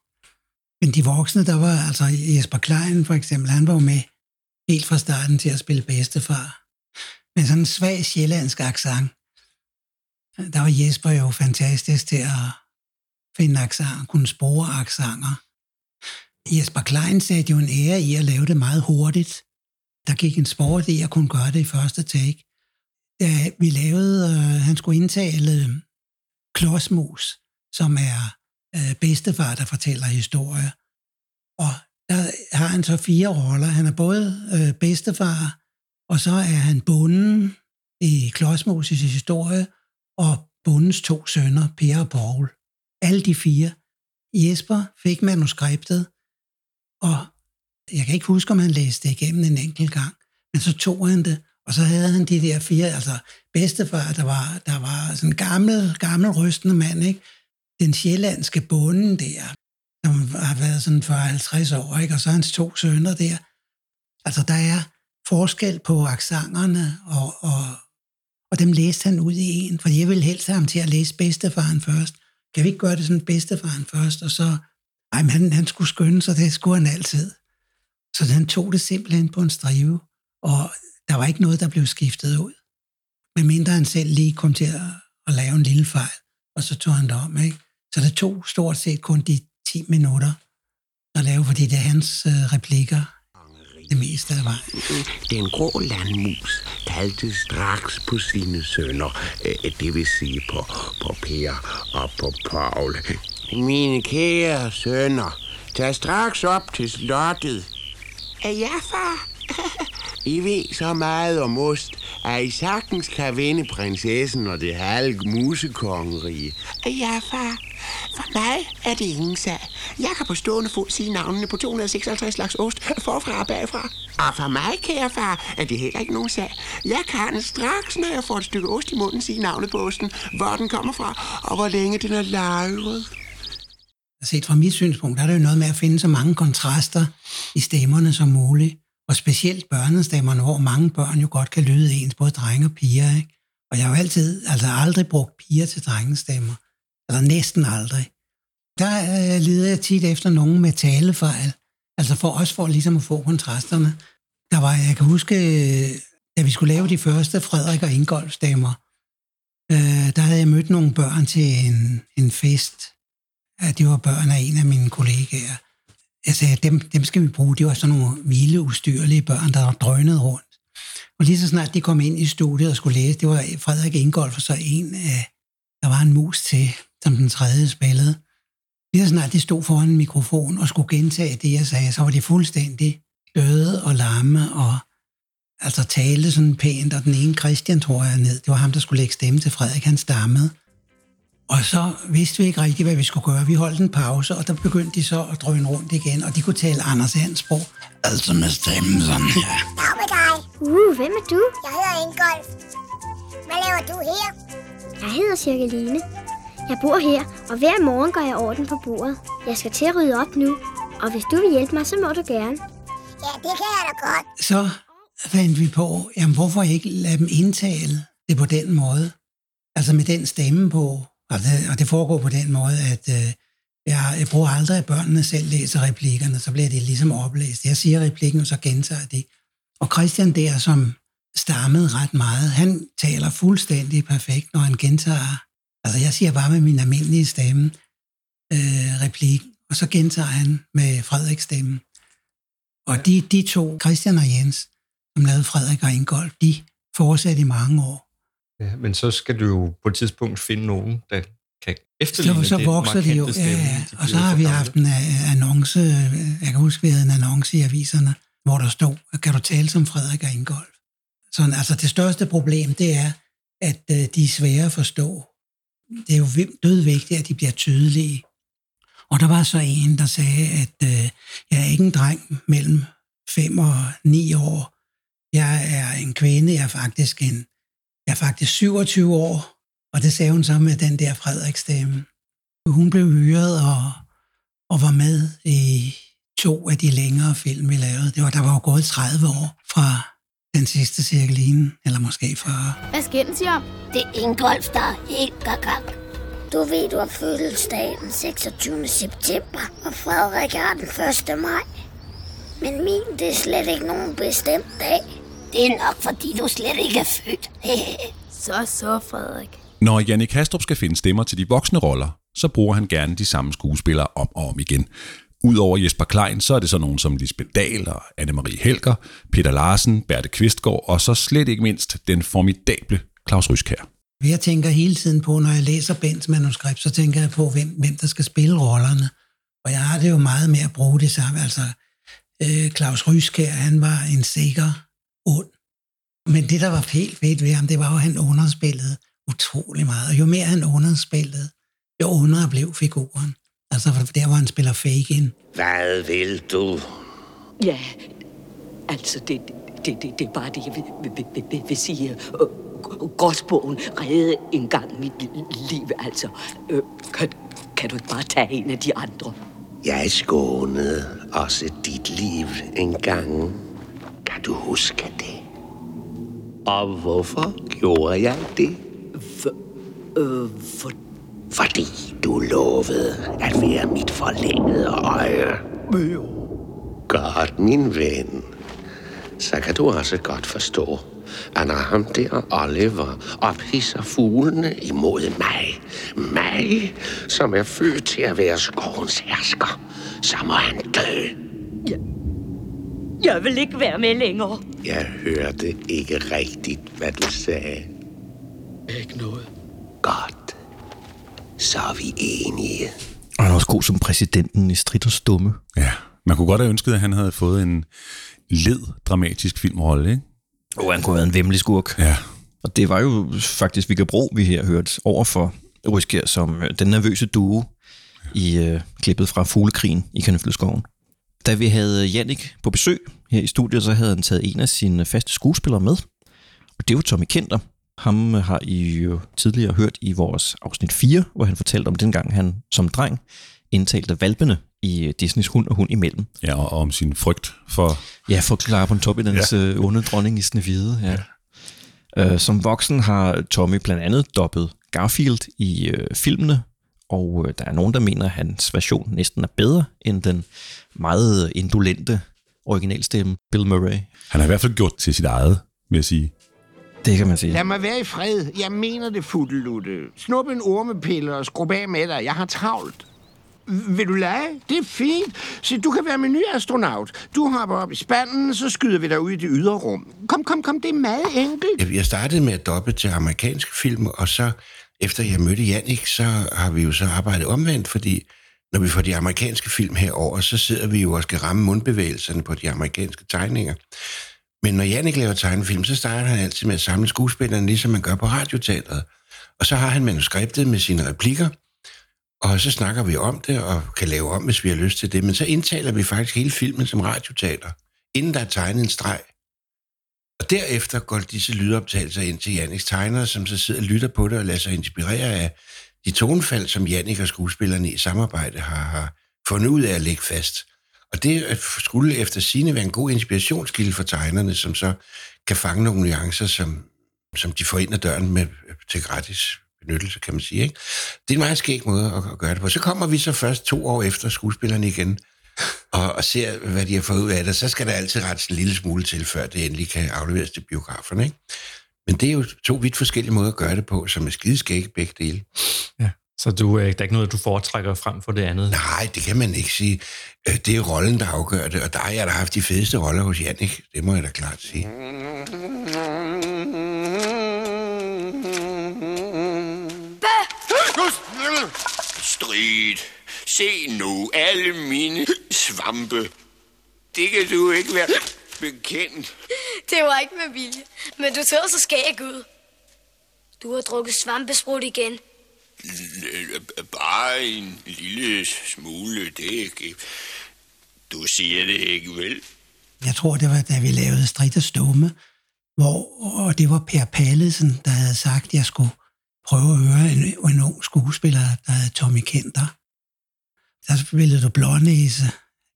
Men de voksne, der var altså Jesper Klein for eksempel, han var jo med helt fra starten til at spille bedstefar. Men sådan en svag sjællandsk accent. Der var Jesper jo fantastisk til at finde aksanger, kunne spore aksanger. Jesper Klein satte jo en ære i at lave det meget hurtigt. Der gik en sport i at kunne gøre det i første take. Da vi lavede, øh, han skulle indtale øh, Klodsmus, som er øh, bedstefar, der fortæller historie. Og der har han så fire roller. Han er både øh, bedstefar, og så er han bunden i Klodsmus' historie, og bundens to sønner, Per og Paul. Alle de fire. Jesper fik manuskriptet, og jeg kan ikke huske, om han læste det igennem en enkelt gang, men så tog han det, og så havde han de der fire, altså bedstefar, der var, der var sådan en gammel, gammel rystende mand, ikke? Den sjællandske bonden der, som har været sådan for 50 år, ikke? Og så hans to sønner der. Altså, der er forskel på aksangerne og, og, og dem læste han ud i en, for jeg ville helst have ham til at læse bedstefaren først. Kan vi ikke gøre det sådan bedstefaren først, og så... Ej, men han, han skulle skynde sig, det skulle han altid. Så han tog det simpelthen på en strive, og der var ikke noget, der blev skiftet ud. Men mindre han selv lige kom til at, at lave en lille fejl, og så tog han det om. Ikke? Så det tog stort set kun de 10 minutter at lave, fordi det er hans øh, replikker det meste af vejen. Den grå landmus kaldte straks på sine sønner, øh, det vil sige på, på Per og på Paul. Mine kære sønner, tag straks op til slottet. Ja, far. I ved så meget om ost, at I sagtens kan vinde prinsessen og det halve musekongeri. Ja, far. For mig er det ingen sag. Jeg kan på stående fod sige navnene på 256 slags ost, forfra og bagfra. Og for mig, kære far, er det heller ikke nogen sag. Jeg kan straks, når jeg får et stykke ost i munden, sige navnet på osten, hvor den kommer fra, og hvor længe den er lagret. Set fra mit synspunkt, der er det jo noget med at finde så mange kontraster i stemmerne som muligt. Og specielt børnestemmerne, hvor mange børn jo godt kan lyde ens, både drenge og piger. Ikke? Og jeg har jo altid, altså aldrig brugt piger til drengestemmer. Eller næsten aldrig. Der øh, leder jeg tit efter nogen med talefejl. Altså for os for ligesom at få kontrasterne. Der var, jeg kan huske, da vi skulle lave de første Frederik og Ingolf stemmer, øh, der havde jeg mødt nogle børn til en, en fest. Ja, det var børn af en af mine kollegaer. Jeg sagde, dem, dem skal vi bruge. Det var sådan nogle vilde, ustyrlige børn, der drønede rundt. Og lige så snart de kom ind i studiet og skulle læse, det var Frederik Ingolf og så en af, der var en mus til, som den tredje spillede. Lige så snart de stod foran en mikrofon og skulle gentage det, jeg sagde, så var de fuldstændig døde og lamme og altså talte sådan pænt, og den ene Christian, tror jeg, ned. Det var ham, der skulle lægge stemme til Frederik, han stammede. Og så vidste vi ikke rigtigt, hvad vi skulle gøre. Vi holdt en pause, og der begyndte de så at drøne rundt igen, og de kunne tale Anders Hans sprog. Altså med stemmen sådan her. Dag med dig. Uh, hvem er du? Jeg hedder Ingolf. Hvad laver du her? Jeg hedder Cirkeline. Jeg bor her, og hver morgen går jeg orden på bordet. Jeg skal til at rydde op nu, og hvis du vil hjælpe mig, så må du gerne. Ja, det kan jeg da godt. Så fandt vi på, jamen hvorfor ikke lade dem indtale det på den måde? Altså med den stemme på. Og det, og det foregår på den måde, at øh, jeg, jeg bruger aldrig, at børnene selv læser replikkerne, så bliver det ligesom oplæst. Jeg siger replikken, og så gentager de. Og Christian der, som stammede ret meget, han taler fuldstændig perfekt, når han gentager. Altså jeg siger bare med min almindelige stemme øh, replik, og så gentager han med Frederiks stemme. Og de, de to, Christian og Jens, som lavede Frederik og Ingolf, de fortsatte i mange år. Ja, men så skal du jo på et tidspunkt finde nogen, der kan efterligne så, så det vokser de jo, ja, stemme, ja. de Og så har vi haft en øh, annonce, jeg kan huske, vi havde en annonce i aviserne, hvor der stod, kan du tale som Frederik og Ingolf? Sådan, altså det største problem, det er, at øh, de er svære at forstå. Det er jo dødvigtigt, at de bliver tydelige. Og der var så en, der sagde, at øh, jeg er ikke en dreng mellem 5 og 9 år. Jeg er en kvinde, jeg er faktisk en, jeg er faktisk 27 år, Og det sagde hun så med den der Frederiksstemme. Hun blev hyret og, og var med i to af de længere film, vi lavede. Det var, der var jo gået 30 år fra den sidste cirkeline, eller måske 40. Hvad skændes I om? Det er Ingolf, der er helt gagag. Du ved, du har fødselsdag den 26. september, og Frederik har den 1. maj. Men min, det er slet ikke nogen bestemt dag. Det er nok, fordi du slet ikke er født. så så, Frederik. Når Jannik Kastrup skal finde stemmer til de voksne roller, så bruger han gerne de samme skuespillere om og om igen. Udover Jesper Klein, så er det så nogen som Lisbeth Dahl og Anne-Marie Helger, Peter Larsen, Berthe Kvistgaard og så slet ikke mindst den formidable Claus Ryskær. Jeg tænker hele tiden på, når jeg læser Bens manuskript, så tænker jeg på, hvem, hvem der skal spille rollerne. Og jeg har det jo meget med at bruge det samme. Altså, øh, Claus Ryskær, han var en sikker ond. Men det, der var helt fedt ved ham, det var jo, at han underspillede utrolig meget. Og jo mere han underspillede, jo under blev figuren. Altså, for der hvor han spiller fake ind. Hvad vil du? Ja, altså, det, det, det, det er bare det, jeg vil, vil, vil, vil, vil sige. Øh, Gråsbogen reddede engang mit liv, altså. Øh, kan, kan du ikke bare tage en af de andre? Jeg skånede også dit liv engang. Kan du huske det? Og hvorfor gjorde jeg det? For, øh, for... Fordi du lovede at være mit forlængede øje. Godt, min ven. Så kan du også godt forstå, at når ham der Oliver ophisser fuglene imod mig, mig, som er født til at være skovens hersker, så må han dø. Jeg vil ikke være med længere. Jeg hørte ikke rigtigt, hvad du sagde. Ikke noget. Godt. Så er vi enige. Og han er også god som præsidenten i Strid og Stumme. Ja, man kunne godt have ønsket, at han havde fået en led dramatisk filmrolle, ikke? Og han kunne have været en vemmelig skurk. Ja. Og det var jo faktisk Vigga Bro, vi her hørt over for Ryskær som øh, den nervøse duo i øh, klippet fra Fuglekrigen i Kanøfleskoven. Da vi havde Jannik på besøg her i studiet, så havde han taget en af sine faste skuespillere med. Og det var Tommy Kenter. Ham øh, har I jo tidligere hørt i vores afsnit 4, hvor han fortalte om dengang han som dreng indtalte valpene i øh, Disneys hund og hund imellem. Ja, og om sin frygt for... Ja, for Clara Pontoppidans ja. øh, onde dronning i Snevide, ja. ja. Som voksen har Tommy blandt andet dobbet Garfield i øh, filmene, og der er nogen, der mener, at hans version næsten er bedre end den meget indolente originalstemme Bill Murray. Han har i hvert fald gjort til sit eget, vil jeg sige. Det kan man sige. Lad mig være i fred. Jeg mener det, Fudelutte. Snup en ormepille og skrub af med dig. Jeg har travlt. Vil du lege? Det er fint. Så du kan være min nye astronaut. Du hopper op i spanden, så skyder vi dig ud i det ydre rum. Kom, kom, kom. Det er meget enkelt. Jeg startede med at doppe til amerikanske film, og så efter jeg mødte Jannik, så har vi jo så arbejdet omvendt, fordi når vi får de amerikanske film herover, så sidder vi jo og skal ramme mundbevægelserne på de amerikanske tegninger. Men når Jannik laver tegnefilm, så starter han altid med at samle skuespillerne, ligesom man gør på radioteatret. Og så har han manuskriptet med sine replikker, og så snakker vi om det, og kan lave om, hvis vi har lyst til det. Men så indtaler vi faktisk hele filmen som radioteater, inden der er tegnet en streg. Og derefter går disse lydoptagelser ind til Janniks tegnere, som så sidder og lytter på det og lader sig inspirere af de tonefald, som Jannik og skuespillerne i samarbejde har, har fundet ud af at lægge fast. Og det skulle efter sine være en god inspirationskilde for tegnerne, som så kan fange nogle nuancer, som, som de får ind ad døren med, til gratis benyttelse, kan man sige. Ikke? Det er en meget skæg måde at, at gøre det på. Så kommer vi så først to år efter skuespillerne igen, og, og ser, hvad de har fået ud af det. Så skal der altid rettes en lille smule til, før det endelig kan afleveres til biograferne. Ikke? Men det er jo to vidt forskellige måder at gøre det på, som er skideskægge begge dele. Ja. Så du, øh, der er ikke noget, du foretrækker frem for det andet? Nej, det kan man ikke sige. Øh, Det er rollen, der afgør det, og der har jeg da haft de fedeste roller hos Jannik. Det må jeg da klart sige. Strid. Se nu alle mine svampe. Det kan du ikke være bekendt. Det var ikke med vilje, men du ser så skæg ud. Du har drukket svampesprut igen. Bare en lille smule, det er ikke... Du siger det ikke vel? Jeg tror, det var, da vi lavede Strid og Stumme, hvor og det var Per Pallesen, der havde sagt, at jeg skulle prøve at høre en, en ung skuespiller, der hed Tommy Kenter. Der spillede du Blånæse.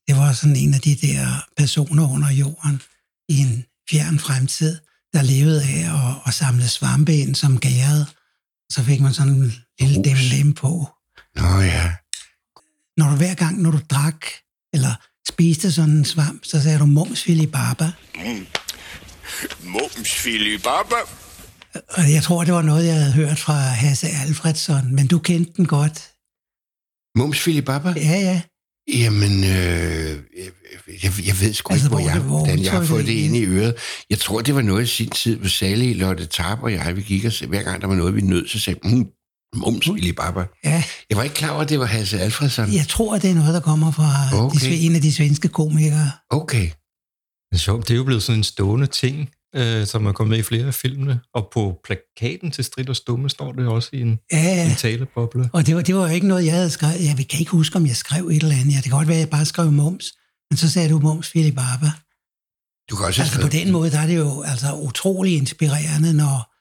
Det var sådan en af de der personer under jorden i en fjern fremtid, der levede af at, at samle svampe ind som gærede. Så fik man sådan dem lem på. Nå ja. Når du hver gang, når du drak eller spiste sådan en svamp, så sagde du mums filibaba. Mums filibaba. Og jeg tror, det var noget, jeg havde hørt fra Hasse Alfredsson, men du kendte den godt. Mums filibaba? Ja, ja. Jamen, øh, jeg, jeg, ved sgu Altså, ikke, hvor hvor jeg, hvor hvordan jeg har fået det ind i øret. Jeg tror, det var noget i sin tid, hvor Sally, Lotte Tarp og jeg, vi gik og hver gang der var noget, vi nød, så sagde mm, mums filibaba. Ja. Jeg var ikke klar over, at det var Hasse Alfredsson. Jeg tror, at det er noget, der kommer fra Okay. de, en af de svenske komikere. Okay. Det er sjovt, det er jo blevet sådan en stående ting, øh, som er kommet med i flere af filmene. Og på plakaten til Strid og Stumme står det også i en, Ja, en taleboble. Og det var, det var jo ikke noget, jeg havde skrevet. Jeg kan ikke huske, om jeg skrev et eller andet. Ja, det kan godt være, at jeg bare skrev mums. Men så sagde du mums filibaba. Du kan også Altså på den måde, der er det jo altså utrolig inspirerende, når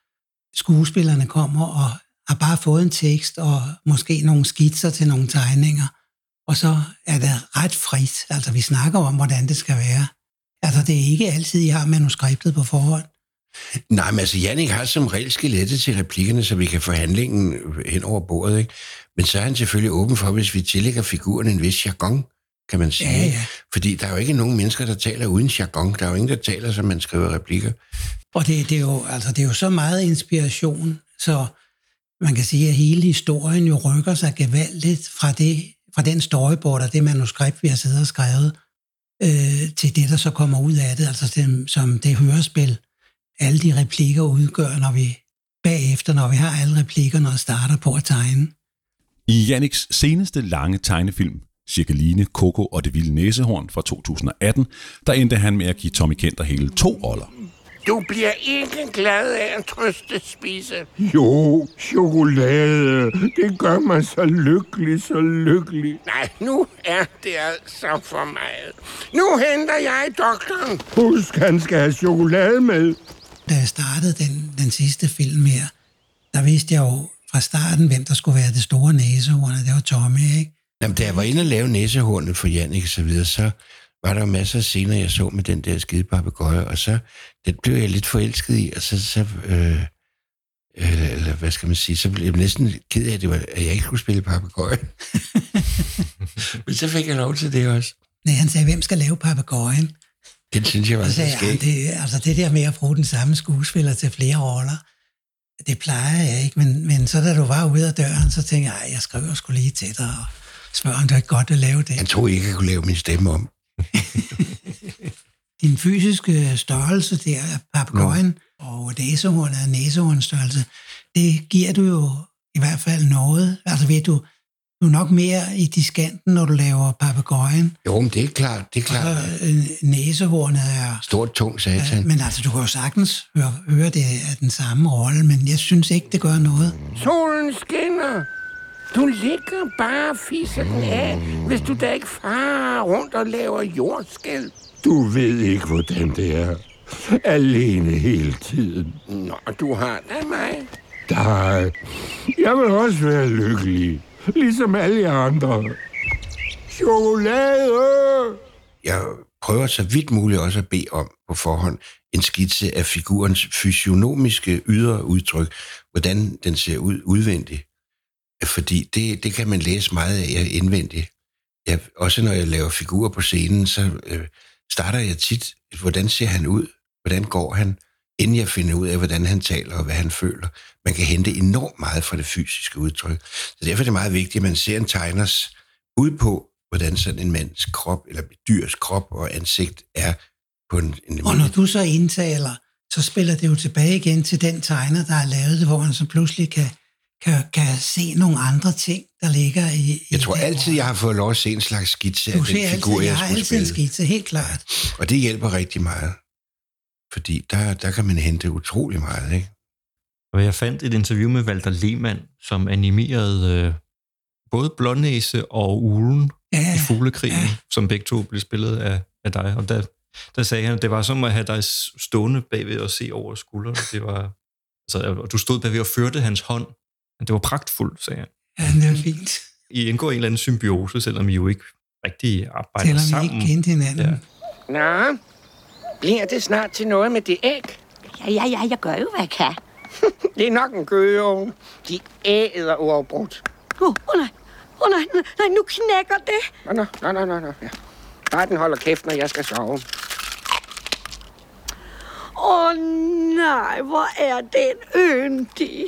skuespillerne kommer og har bare fået en tekst og måske nogle skitser til nogle tegninger. Og så er det ret frit. Altså vi snakker om, hvordan det skal være. Altså det er ikke altid, jeg har manuskriptet på forhånd. Nej, men altså, Jannik har som regel skelettet til replikkerne, så vi kan få handlingen hen over bordet, ikke? Men så er han selvfølgelig åben for, hvis vi tillægger figuren en vis jargon, kan man sige. Ja, ja. Fordi der er jo ikke nogen mennesker, der taler uden jargon. Der er jo ingen, der taler, som man skriver replikker. Og det, det, er jo, altså, det er jo så meget inspiration, så man kan sige, at hele historien jo rykker sig gevaldigt fra, det, fra den storyboard og det manuskript, vi har siddet og skrevet, øh, til det, der så kommer ud af det, altså det, som det hørespil, alle de replikker udgør, når vi bagefter, når vi har alle replikkerne og starter på at tegne. I Janniks seneste lange tegnefilm, Cirkeline, Coco og det vilde næsehorn fra 2018, der endte han med at give Tommy Kenter hele to roller. Du bliver ikke glad af at trøste spise. Jo, chokolade. Det gør mig så lykkelig, så lykkelig. Nej, nu er det altså for meget. Nu henter jeg doktoren. Husk, han skal have chokolade med. Da jeg startede den, den sidste film her, der vidste jeg jo fra starten, hvem der skulle være det store næsehorn, det var Tommy, ikke? Jamen, da jeg var inde og lave næsehornet for Jannik og så videre, så var der jo masser af scener, jeg så med den der skide papegøje, og så den blev jeg lidt forelsket i, og så, så øh, eller, eller hvad skal man sige, så blev jeg næsten ked af, at, det var, at jeg ikke skulle spille papegøje. Men så fik jeg lov til det også. Nej, han sagde, hvem skal lave papegøjen? Den synes jeg var Så sagde det, altså det der med at bruge den samme skuespiller til flere roller, det plejer jeg ikke, men, men så da du var ude af døren, så tænkte jeg, "Ej, jeg skriver sgu lige til dig og spørger, om det er godt at lave det. Han troede ikke, jeg kunne lave min stemme om. Din fysiske størrelse der af papegøjen og næsehornet af næsehornstørrelse, det giver du jo i hvert fald noget. Altså ved du, du er nok mere i diskanten, når du laver papegøjen. Jo, men det er klart, det er klart. Og øh, næsehornet er Stort, tung satan. Men altså, du kan jo sagtens høre, høre det af den samme rolle, men jeg synes ikke, det gør noget. Solen skinner. Du ligger bare og fiser den af, hvis du da ikke farer rundt og laver jordskæld. Du ved ikke, hvordan det er. Alene hele tiden. Nå, du har da mig. Nej, jeg vil også være lykkelig. Ligesom alle jer andre. Chokolade! Jeg prøver så vidt muligt også at bede om på forhånd en skitse af figurens fysionomiske ydre udtryk, hvordan den ser ud udvendigt. Fordi det, det kan man læse meget af indvendigt. Jeg, også når jeg laver figurer på scenen, så øh, starter jeg tit, hvordan ser han ud? Hvordan går han? Inden jeg finder ud af, hvordan han taler og hvad han føler. Man kan hente enormt meget fra det fysiske udtryk. Så derfor er det meget vigtigt, at man ser en tegners bud på, hvordan sådan en mands krop, eller et dyrs krop og ansigt er på en, en Og når du så indtaler, så spiller det jo tilbage igen til den tegner, der har lavet det, hvor han så pludselig kan, kan, kan se nogle andre ting, der ligger i... Jeg tror altid, jeg har fået lov at se en slags skitse af Du den ser altid, figur, jeg jeg har altid en spille. skitse, helt klart. Og det hjælper rigtig meget. Fordi der, der kan man hente utrolig meget, ikke? Og jeg fandt et interview med Walter Lehmann, som animerede øh, både Blånæse og Ulen ja, i Fuglekrigen, ja. som begge to blev spillet af, af dig. Og der, der sagde han, at det var som at have dig stående bagved og se over skulderen. Det var, altså, og du stod bagved og førte hans hånd det var pragtfuldt, sagde han. Ja, det var fint. I indgår en eller anden symbiose, selvom I jo ikke rigtig arbejder Selvom vi sammen. ikke kendte hinanden. Ja. Nå, bliver det snart til noget med det æg? Ja, ja, ja, jeg gør jo, hvad jeg kan. Det er nok en gøgeunge. De æder uafbrudt. Åh, oh, oh, nej. Åh oh, nej, nej, nej, nu knækker det. Nå, nå, nå, nå, nå. Ja. Bare den holder kæft, når jeg skal sove. Åh oh, nej, hvor er den yndig.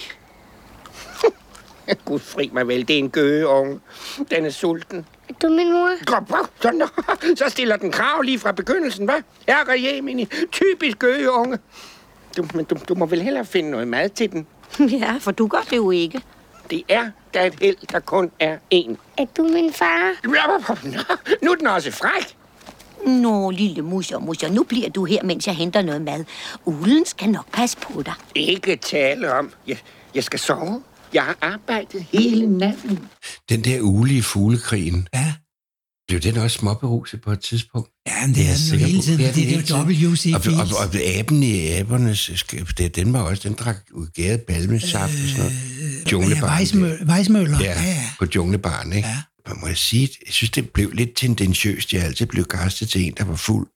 Gud fri mig vel, det er en gøgeunge. Den er sulten. Er du min mor? Så, nå, så stiller den krav lige fra begyndelsen, hva'? Herre Jemini, typisk gøgeunge. Du, men du, du må vel hellere finde noget mad til den. Ja, for du gør det jo ikke. Det er da et held, der kun er én. Er du min far? Nå, nu er den også fræk. Nå, lille mus og mus, og nu bliver du her, mens jeg henter noget mad. Ulen skal nok passe på dig. Ikke tale om. Jeg, jeg skal sove. Jeg har arbejdet hele natten. Den der i fuglekrigen. Ja. Blev den også småberuset på et tidspunkt? Ja, men det er jeg den jo sikker hele på. tiden. er Det den er jo. WC Og, og, og, og aben i abernes skab, det, den var også, den drak udgæret balmesaft og sådan noget. Ja, Junglebaren. Weissmø- Weissmøller. Ja, Ja, ja. på junglebaren, ikke? Ja. Man må jeg sige, jeg synes, det blev lidt tendentiøst. Jeg altid blev kastet til en, der var fuld.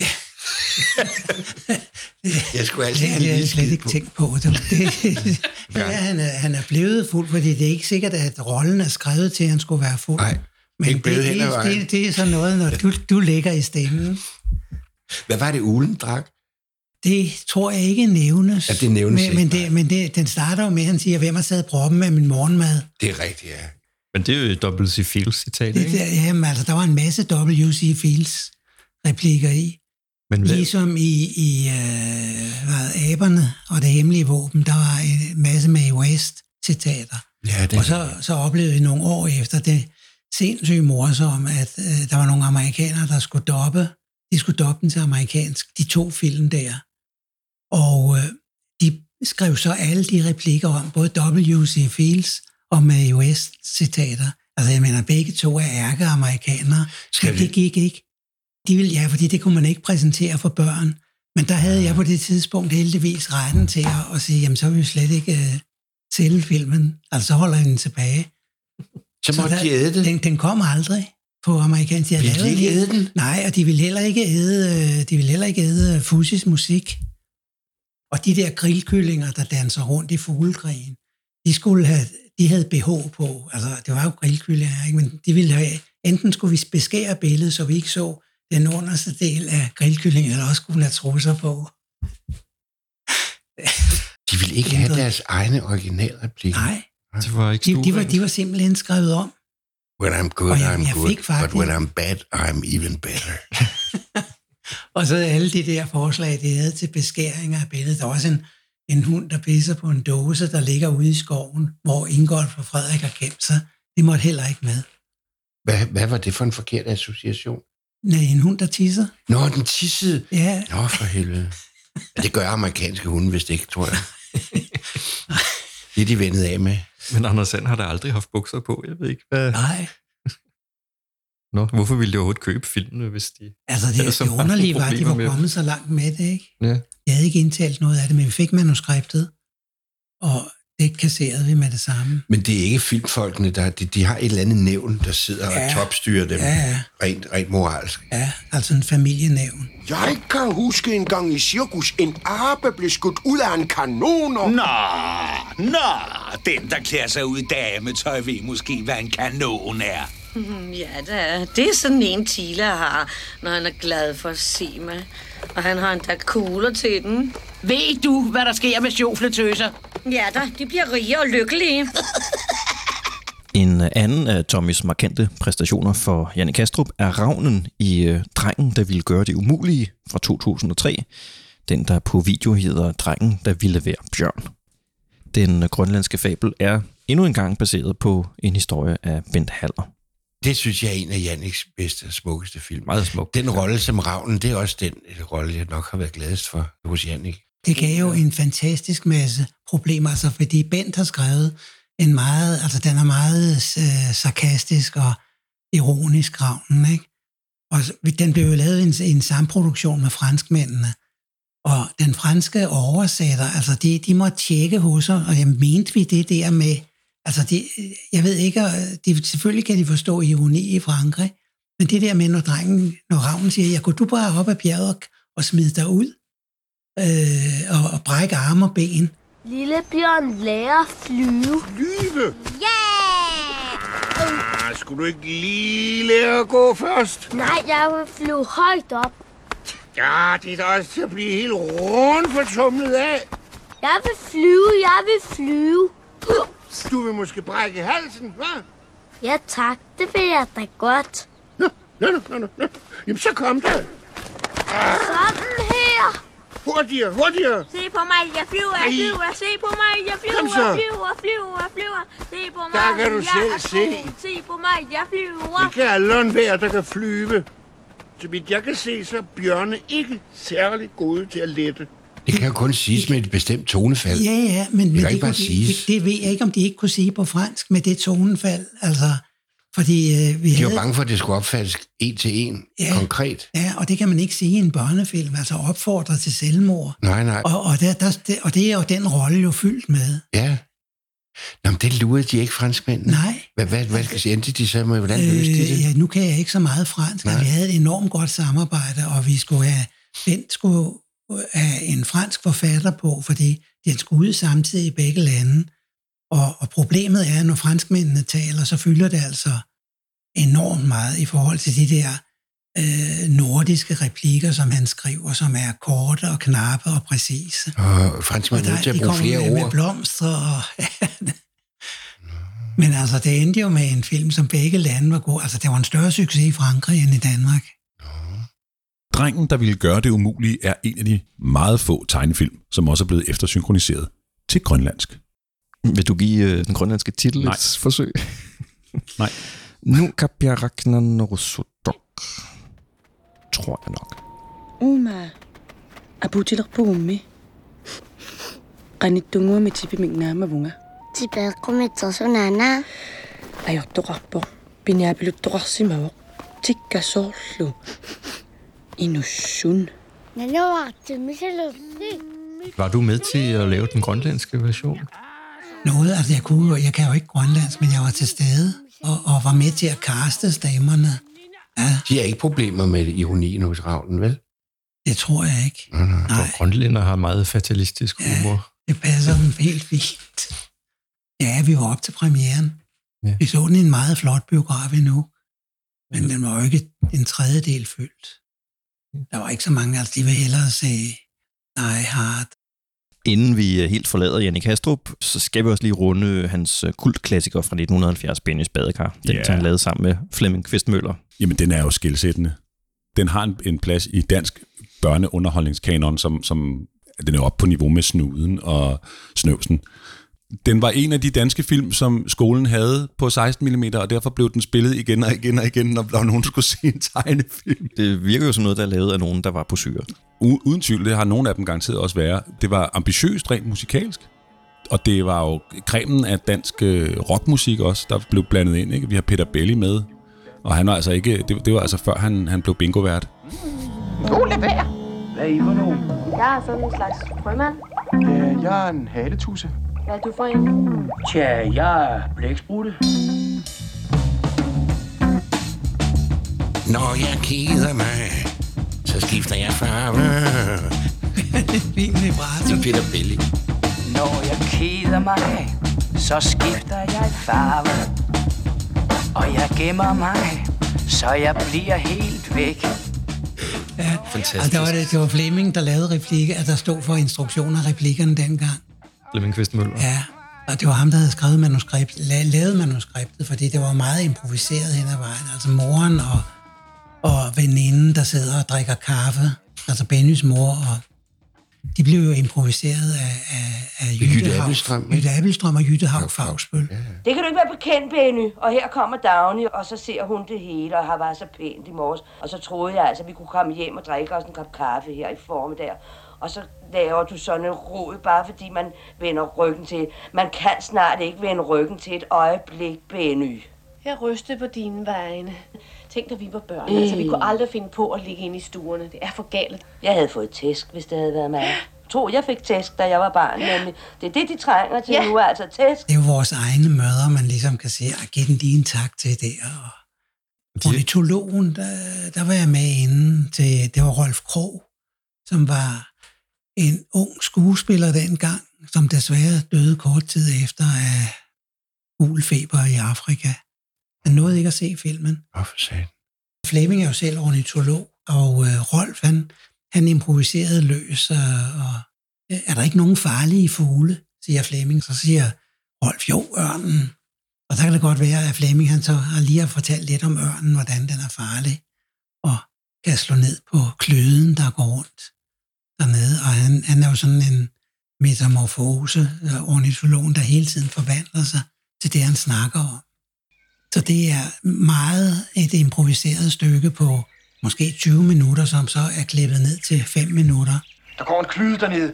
jeg skulle altid Det lige jeg slet ikke på. tænkt på. Det, det, ja. han, er, han er blevet fuld, fordi det er ikke sikkert, at rollen er skrevet til, at han skulle være fuld. Nej, Men ikke det, det, hen ad det, vejen. det, det er sådan noget, når du, du ligger i stemmen. Hvad var det, ulen drak? Det tror jeg ikke nævnes. Ja, det nævnes men, ikke, Men, det, men det, den starter jo med, at han siger, hvem har taget proppen af min morgenmad? Det er rigtigt, ja. Men det er jo W.C. Fields citat, Det, ikke? der, jamen, altså, der var en masse W.C. Fields replikker i. Men hvad, Ligesom i, i øh, hvad, Aberne og det hemmelige våben, der var en masse med West citater. Ja, det Og så, så oplevede vi nogle år efter det sindssygt morsomme, at øh, der var nogle amerikanere, der skulle doppe, de skulle doppe den til amerikansk, de to film der. Og øh, de skrev så alle de replikker om, både W.C. Fields og Mae West citater. Altså jeg mener, begge to er ærke-amerikanere. Skal Men vi- det gik ikke. De ville, ja, fordi det kunne man ikke præsentere for børn. Men der havde jeg på det tidspunkt heldigvis retten til at, at sige, jamen så vil vi slet ikke øh, sælge filmen. Altså så holder jeg den tilbage. Så måtte der, de æde det? Den, den kom aldrig på amerikansk. havde Ville de ikke æde den? Nej, og de ville heller ikke æde, øh, de ville heller ikke æde øh, Fusis musik. Og de der grillkyllinger, der danser rundt i fuglegrigen, de skulle have, de havde BH på. Altså, det var jo grillkyllinger, ikke? men de ville have, enten skulle vi beskære billedet, så vi ikke så den underste del af grillkyllingen, eller også hun have trusser på. De ville ikke have deres egne originalreplikker. Nej. Det var ikke De, de, var, de var simpelthen skrevet om. When I'm good, Og jeg- I'm jeg good, fik faktisk- but when I'm bad, I'm even better. Og så alle de der forslag, de havde til beskæringer af billedet. Der var også en, en hund, der pisser på en dåse, der ligger ude i skoven, hvor Ingolf og Frederik har gemt sig. Det måtte heller ikke med. Hvad, hvad var det for en forkert association? Nej, en hund, der tisser. Nå, den tissede. Ja. Nå, for helvede. Ja, det gør amerikanske hunde, hvis det ikke, tror jeg. Det er de vendet af med. Men Anders Sand har da aldrig haft bukser på. Jeg ved ikke, hvad... Nej. Nå, hvorfor ville de overhovedet købe filmene, hvis de... Altså, det, det mange underlige var, at de var med- kommet så langt med det, ikke? Ja. Jeg havde ikke indtalt noget af det, men vi fik manuskriptet, og det kasserede vi med det samme. Men det er ikke filmfolkene, der, de, de har et eller andet nævn, der sidder Ja. og topstyrer dem. Ja, ja. Rent, rent moralsk. Ja, altså en familienævn. Jeg kan huske en gang i cirkus, en abe blev skudt ud af en kanon og... Nå, nå, den, der klæder sig ud i dametøj, ved måske, hvad en kanon er. Hmm, Ja, da, det er sådan en Tila har, når han er glad for at se mig. Og han har endda kugler til den. Ved du, hvad der sker med sjofletøser? Ja da, de bliver rige og lykkelige. En anden af Tommys markante præstationer for Janne Kastrup er ravnen i øh, Drengen, der ville gøre det umulige fra 2003. Den, der på video hedder Drengen, der ville være bjørn. Den øh, grønlandske fabel er endnu engang baseret på en historie af Bent Haller. Det synes jeg er en af Janniks bedste og smukkeste film. Meget smuk. Den rolle som ravnen, det er også den øh, rolle, jeg nok har været gladest for hos Jannik. Det gav jo en fantastisk masse problemer, altså fordi Bent har skrevet en meget, altså den er meget øh, sarkastisk og ironisk ravnen, ikke? Og den blev jo lavet i en, i en samproduktion med franskmændene. Og den franske oversætter, altså de, de måtte tjekke hos os, og jeg mente vi det der med, altså de, jeg ved ikke, øh, de, selvfølgelig kan de forstå ironi i Frankrig, men det der med, når drengen, når ravnen siger, ja, går du bare op ad bjerget og, og smid dig ud, øh, og, og brække arme og ben. Lille Bjørn lærer at flyve. Flyve? Yeah! Ah, skulle du ikke lige lære at gå først? Nej, jeg vil flyve højt op. Ja, det er da også til at blive helt rundt fortumlet af. Jeg vil flyve, jeg vil flyve. Du vil måske brække halsen, hva'? Ja tak, det vil jeg da godt. Nå, nå, nå, nå, nå. Jamen, så kom der. Sådan her. Hurtigere, hurtigere. Se på mig, jeg flyver, jeg flyver, se på mig, jeg flyver, Kom så. flyver, flyver, flyver. Se på mig, Der kan du jeg selv se. Se på mig, jeg flyver. Det kan alle være, der kan flyve. Så vidt jeg kan se, så er bjørne ikke særlig gode til at lette. Det kan jo kun siges med et bestemt tonefald. Ja, ja, men, det men kan ikke bare kunne de- siges. det, det ved jeg ikke, om de ikke kunne sige på fransk med det tonefald. Altså, fordi øh, vi De havde... var bange for, at det skulle opfattes en til en, Ja. konkret. Ja, og det kan man ikke sige i en børnefilm, altså opfordre til selvmord. Nej, nej. Og, og, der, der, det, og det er jo den rolle jo fyldt med. Ja. Nå, men det lurede de ikke franskmændene. Nej. Hvad, hvad, hvad skal? Endte de så med, hvordan løste de det? Øh, ja, nu kan jeg ikke så meget fransk, Nej. vi havde et enormt godt samarbejde, og vi skulle have, Bent skulle have en fransk forfatter på, fordi den skulle ud samtidig i begge lande. Og, og problemet er, at når franskmændene taler, så fylder det altså enormt meget i forhold til de der øh, nordiske replikker, som han skriver, som er korte og knappe og præcise. Og franskmændene er nødt til at bruge kommer flere med, ord. Med blomster og... Men altså, det endte jo med en film, som begge lande var gode. Altså, det var en større succes i Frankrig end i Danmark. Drengen, der ville gøre det umulige, er en af de meget få tegnefilm, som også er blevet eftersynkroniseret til grønlandsk. Vil du give øh, den grønlandske titel Nej. et forsøg? Nej. Nu kapiarakna norusudok. Tror jeg nok. Uma, abutilak po umi. Qanitungu mi tipi mignama vunga. Tipe kumitsosunana. Ajortorarpo. Piniapiluttorarsimawo. Tikka soorlu. Inussun. Nanoarte miselu. Var du med til at lave den grønlandske version? Noget, altså jeg, kunne, jeg kan jo ikke grønlandsk, men jeg var til stede og, og var med til at kaste stemmerne. Ja, De har ikke problemer med ironien hos Ravnen, vel? det tror jeg ikke. Nej, nej. Nej, Grønlænder har meget fatalistisk humor. det passer dem helt fint. Ja, vi var op til premieren. Ja. Vi så den i en meget flot biograf endnu. Men den var jo ikke en tredjedel fyldt. Der var ikke så mange, altså de vil hellere se Die Hard. Inden vi øh, helt forlader Jannik Hastrup, så skal vi også lige runde hans øh, kultklassiker fra 1970, Bennys Badekar. Den, yeah. han lavede sammen med Flemming Kvistmøller. Jamen, den er jo skældsættende. Den har en, en plads i dansk børneunderholdningskanon, som, som den er oppe på niveau med Snuden og Snøvsen. Den var en af de danske film, som skolen havde på 16 mm, og derfor blev den spillet igen og igen og igen, når, når nogen skulle se en tegnefilm. Det virker jo som noget, der er lavet af nogen, der var på syre. Uden tvivl, det har nogle af dem garanteret også været. Det var ambitiøst rent musikalsk, og det var jo kremen af dansk øh, rockmusik også, der blev blandet ind. Ikke? Vi har Peter Belli med, og han var altså ikke, det, det var altså før han, han blev bingovært. God levær. Hvad er I for nogen? Jeg er sådan en slags frømand. Ja, jeg er en haletusse. Hvad er du for en? Tja, jeg er blæksprutte. Når jeg keder mig, så skifter jeg farve. Fin vibrato. Som Peter Belli. Når jeg keder mig, så skifter jeg farve. Og jeg gemmer mig, så jeg bliver helt væk. Ja, Fantastisk. Altså, det, var det, det var Flemming, der lavede replikker, at der stod for instruktioner af replikkerne dengang. Flemming Kvistmøller. Ja, og det var ham, der havde skrevet manuskript, la- lavet manuskriptet, fordi det var meget improviseret hen ad vejen. Altså moren og, og veninden, der sidder og drikker kaffe, altså Bennys mor, og de blev jo improviseret af, af, af Jytte Jytte, ikke? Jytte Abelstrøm og Jytte Haug Fagsbøl. Det kan du ikke være bekendt, Benny. Og her kommer Dagny, og så ser hun det hele, og har været så pænt i morges. Og så troede jeg altså, at vi kunne komme hjem og drikke os en kop kaffe her i formiddag. Og så laver du sådan en rod, bare fordi man vender ryggen til. Man kan snart ikke vende ryggen til et øjeblik, Benny. Jeg ryster på dine vegne. Tænk, da vi var børn. Mm. Altså, vi kunne aldrig finde på at ligge inde i stuerne. Det er for galt. Jeg havde fået tæsk, hvis det havde været mig. Tro, jeg fik tæsk, da jeg var barn, nemlig. Det er det, de trænger til Ja. nu, altså tæsk. Det er jo vores egne mødre, man ligesom kan sige, giv den lige en tak til der. Og ornitologen, der, der var jeg med inden til, det var Rolf Krog, som var en ung skuespiller dengang, som desværre døde kort tid efter af ulfeber i Afrika. Han nåede ikke at se filmen. Hvorfor sagde Fleming er jo selv ornitolog, og øh, Rolf, han, han improviserede løs, og, og øh, er der ikke nogen farlige fugle, siger Fleming. Så siger Rolf, jo, ørnen. Og så kan det godt være, at Fleming han så har lige har fortalt lidt om ørnen, hvordan den er farlig, og kan slå ned på kløden, der går rundt dernede. Og han, han er jo sådan en metamorfose, øh, ornitologen, der hele tiden forvandler sig til det, han snakker om. Så det er meget et improviseret stykke på måske 20 minutter, som så er klippet ned til 5 minutter. Der går en klyde dernede,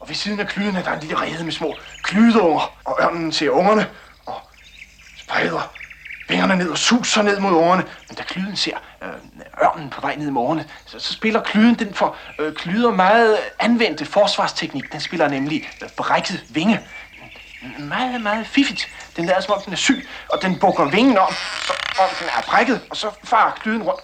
og ved siden af klyden er der en lille rede med små klydeunger, og ørnen ser ungerne, og spreder vingerne ned og suser ned mod ungerne. Men da klyden ser øh, ørnen på vej ned mod ungerne, så, så spiller klyden den for øh, klyder meget anvendte forsvarsteknik. Den spiller nemlig øh, brækket vinge. Meget, meget fiffigt. Den lader som om den er syg, og den bukker vingen om, så om den er brækket, og så farer klyden rundt.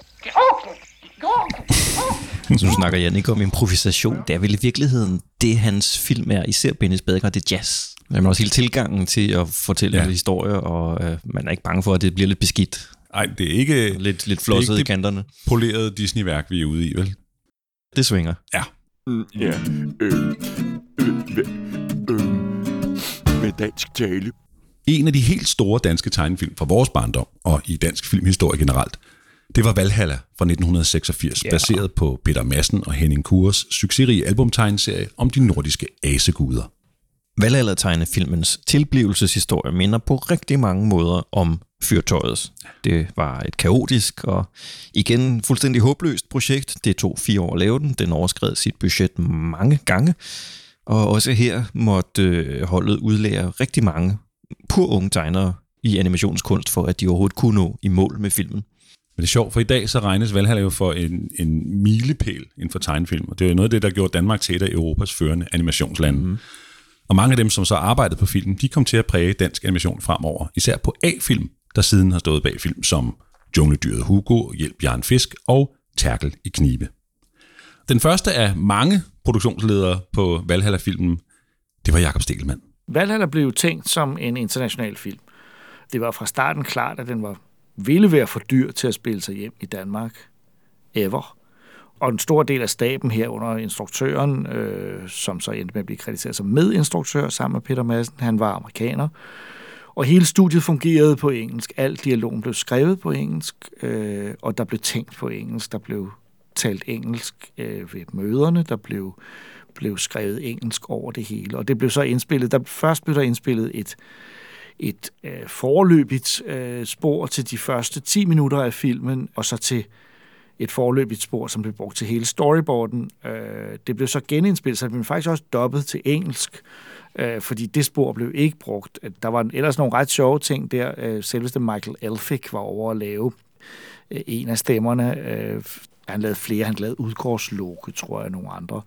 Så nu snakker jeg ikke om improvisation. Det er vel i virkeligheden det, hans film er. Især Bennis Badekar, det er jazz. Men også hele tilgangen til at fortælle ja. en historie, og øh, man er ikke bange for, at det bliver lidt beskidt. Nej, det er ikke... Lidt, lidt flosset i kanterne. polerede Disney-værk, vi er ude i, vel? Det svinger. Ja. Ja, øh, øh, øh, øh, med dansk tale. En af de helt store danske tegnefilm fra vores barndom, og i dansk filmhistorie generelt, det var Valhalla fra 1986, Ja. baseret på Peter Madsen og Henning Kures succesrige albumtegneserie om de nordiske aseguder. Valhalla-tegnefilmens tilblivelseshistorie minder på rigtig mange måder om Fyrtøjets. Det var et kaotisk og igen fuldstændig håbløst projekt. Det tog fire år at lave den. Den overskred sit budget mange gange. Og også her måtte øh, holdet udlære rigtig mange pur unge tegnere i animationskunst, for at de overhovedet kunne nå i mål med filmen. Men det er sjovt, for i dag så regnes Valhalla jo for en, en milepæl inden for tegnefilm, og det er jo noget af det, der gjorde Danmark til et af Europas førende animationslande. Mm. Og mange af dem, som så arbejdede på filmen, de kom til at præge dansk animation fremover, især på A-film, der siden har stået bag film som Jungledyret Hugo, Hjælp Jern Fisk og Terkel i Knibe. Den første af mange produktionsledere på Valhalla-filmen, det var Jakob Stikkelmann. Valhalla blev jo tænkt som en international film. Det var fra starten klart, at den var ville være for dyr til at spille sig hjem i Danmark. Ever. Og en stor del af staben her under instruktøren, øh, som så endte med at blive krediteret som medinstruktør sammen med Peter Madsen, han var amerikaner. Og hele studiet fungerede på engelsk. Al dialogen blev skrevet på engelsk, øh, og der blev tænkt på engelsk. Der blev talt engelsk øh, ved møderne. Der blev, blev skrevet engelsk over det hele. Og det blev så indspillet. Der, først blev der indspillet et, et øh, forløbigt øh, spor til de første 10 minutter af filmen, og så til et forløbigt spor, som blev brugt til hele storyboarden. Øh, det blev så genindspillet, så det blev faktisk også dobbet til engelsk, øh, fordi det spor blev ikke brugt. Der var ellers nogle ret sjove ting der. Øh, selveste Michael Elphick var over at lave øh, en af stemmerne. Øh, han lavede flere. Han lavede Udgårdsloke, tror jeg, nogle andre.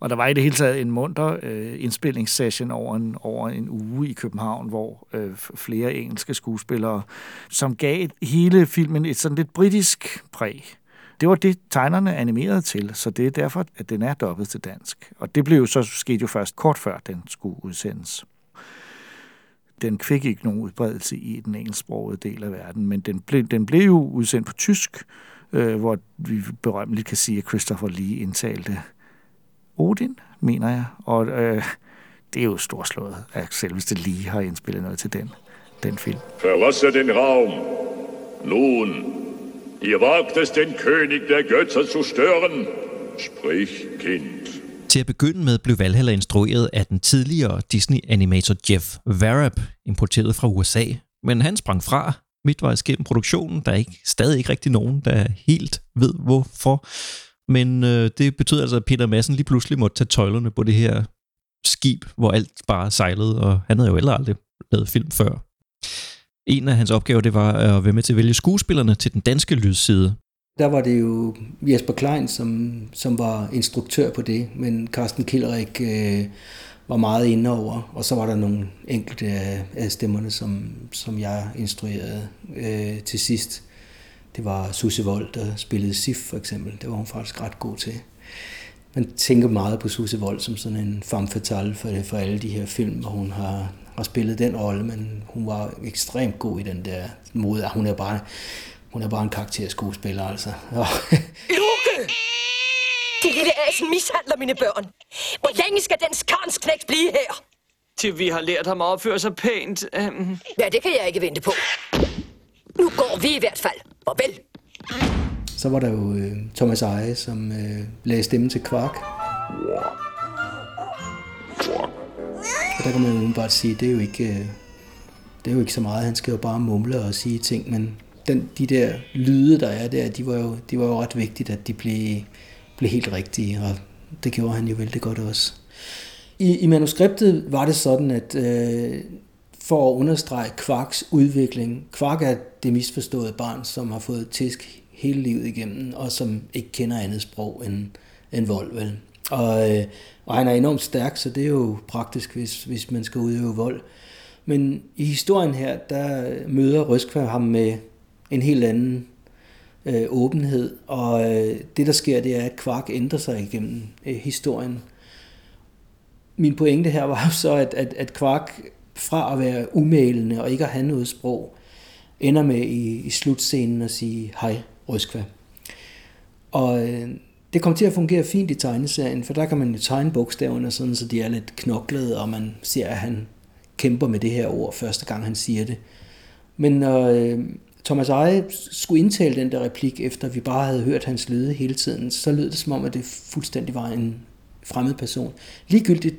Og der var i det hele taget en munter øh, indspillingssession over en, over en uge i København, hvor øh, flere engelske skuespillere, som gav hele filmen et sådan lidt britisk præg. Det var det, tegnerne animerede til, så det er derfor, at den er dobbelt til dansk. Og det blev jo så sket jo først kort før, den skulle udsendes. Den fik ikke nogen udbredelse i den engelsksprogede del af verden, men den blev, den blev jo udsendt på tysk, øh, hvor vi berømmeligt kan sige, at Christopher Lee indtalte Odin, mener jeg. Og øh, det er jo storslået, at selveste Lee har indspillet noget til den, den film. Verlasse den Raum. Nun, ihr wagt es, den König der Götter zu stören. Sprich, Kind. Til at begynde med blev Valhalla instrueret af den tidligere Disney-animator Jeff Varab, importeret fra USA. Men han sprang fra midtvejs gennem produktionen. Der er ikke, stadig ikke rigtig nogen, der helt ved hvorfor. Men øh, det betød altså, at Peter Madsen lige pludselig måtte tage tøjlerne på det her skib, hvor alt bare sejlede, og han havde jo heller aldrig lavet film før. En af hans opgaver, det var at være med til at vælge skuespillerne til den danske lydside. Der var det jo Jesper Klein, som, som var instruktør på det, men Carsten Kilderik øh, var meget inde over, og så var der nogle enkelte af, af stemmerne, som, som jeg instruerede øh, til sidst. Det var Susse Vold, der spillede Sif for eksempel. Det var hun faktisk ret god til. Man tænker meget på Susse Vold som sådan en femme fatale for, for alle de her film, hvor hun har, har spillet den rolle, men hun var ekstremt god i den der måde. Hun er bare, hun er bare en karakterskuespiller, altså. Lukke! Det lille asen mishandler mine børn. Hvor længe skal den skarnsknægt blive her? Til vi har lært ham at opføre sig pænt. Um... Ja, det kan jeg ikke vente på. Nu går vi i hvert fald. Farvel. Så var der jo øh, Thomas Eje, som øh, lagde stemme til Quark. Og der kan man jo bare sige, det er jo ikke, øh, det er jo ikke så meget. Han skal jo bare mumle og sige ting, men den, de der lyde, der er der, de var jo, de var jo ret vigtigt, at de blev, blev helt rigtige, og det gjorde han jo vældig godt også. I, i manuskriptet var det sådan, at øh, for at understrege Kvarks udvikling, Kvark er det misforståede barn, som har fået tisk hele livet igennem, og som ikke kender andet sprog end, end vold, vel? Og, øh, og han er enormt stærk, så det er jo praktisk, hvis, hvis man skal udøve vold. Men i historien her, der møder Røskvær ham med en helt anden øh, åbenhed, og øh, det der sker, det er, at Kvark ændrer sig igennem øh, historien. Min pointe her var så, at, at, at Kvark fra at være umælende og ikke at have noget sprog, ender med i, i slutscenen at sige hej, Røskva. Og øh, det kommer til at fungere fint i tegneserien, for der kan man jo tegne bogstaverne sådan, så de er lidt knoklede, og man ser, at han kæmper med det her ord første gang, han siger det. Men når øh, Thomas Eje skulle indtale den der replik, efter vi bare havde hørt hans lyde hele tiden, så lød det som om, at det fuldstændig var en fremmed person. Ligegyldigt,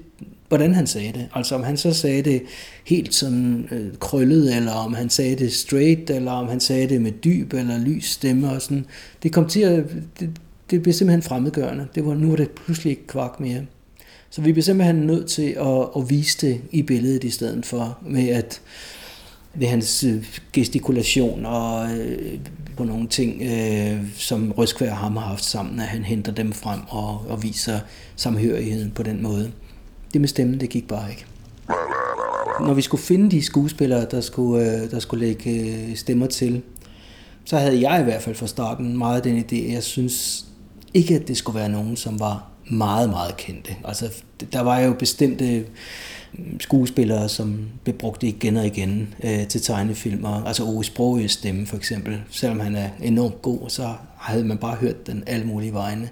hvordan han sagde det. Altså om han så sagde det helt sådan øh, krøllet, eller om han sagde det straight, eller om han sagde det med dyb eller lys stemme og sådan. Det kom til at, det, det blev simpelthen fremmedgørende. Det var, nu var det pludselig ikke kvark mere. Så vi blev simpelthen nødt til at, at vise det i billedet i stedet for, med at ved hans øh, gestikulation og øh, på nogle ting, øh, som Røskvær og ham har haft sammen, at han henter dem frem og, og viser samhørigheden på den måde. Det med stemmen, det gik bare ikke. Når vi skulle finde de skuespillere, der skulle, øh, der skulle lægge øh, stemmer til, så havde jeg i hvert fald fra starten meget den idé, jeg synes ikke, at det skulle være nogen, som var meget, meget kendte. Altså, der var jo bestemte mm, skuespillere, som blev brugt igen og igen øh, til tegnefilmer. Altså Ove Sprogøs stemme for eksempel. Selvom han er enormt god, så havde man bare hørt den alle mulige vegne.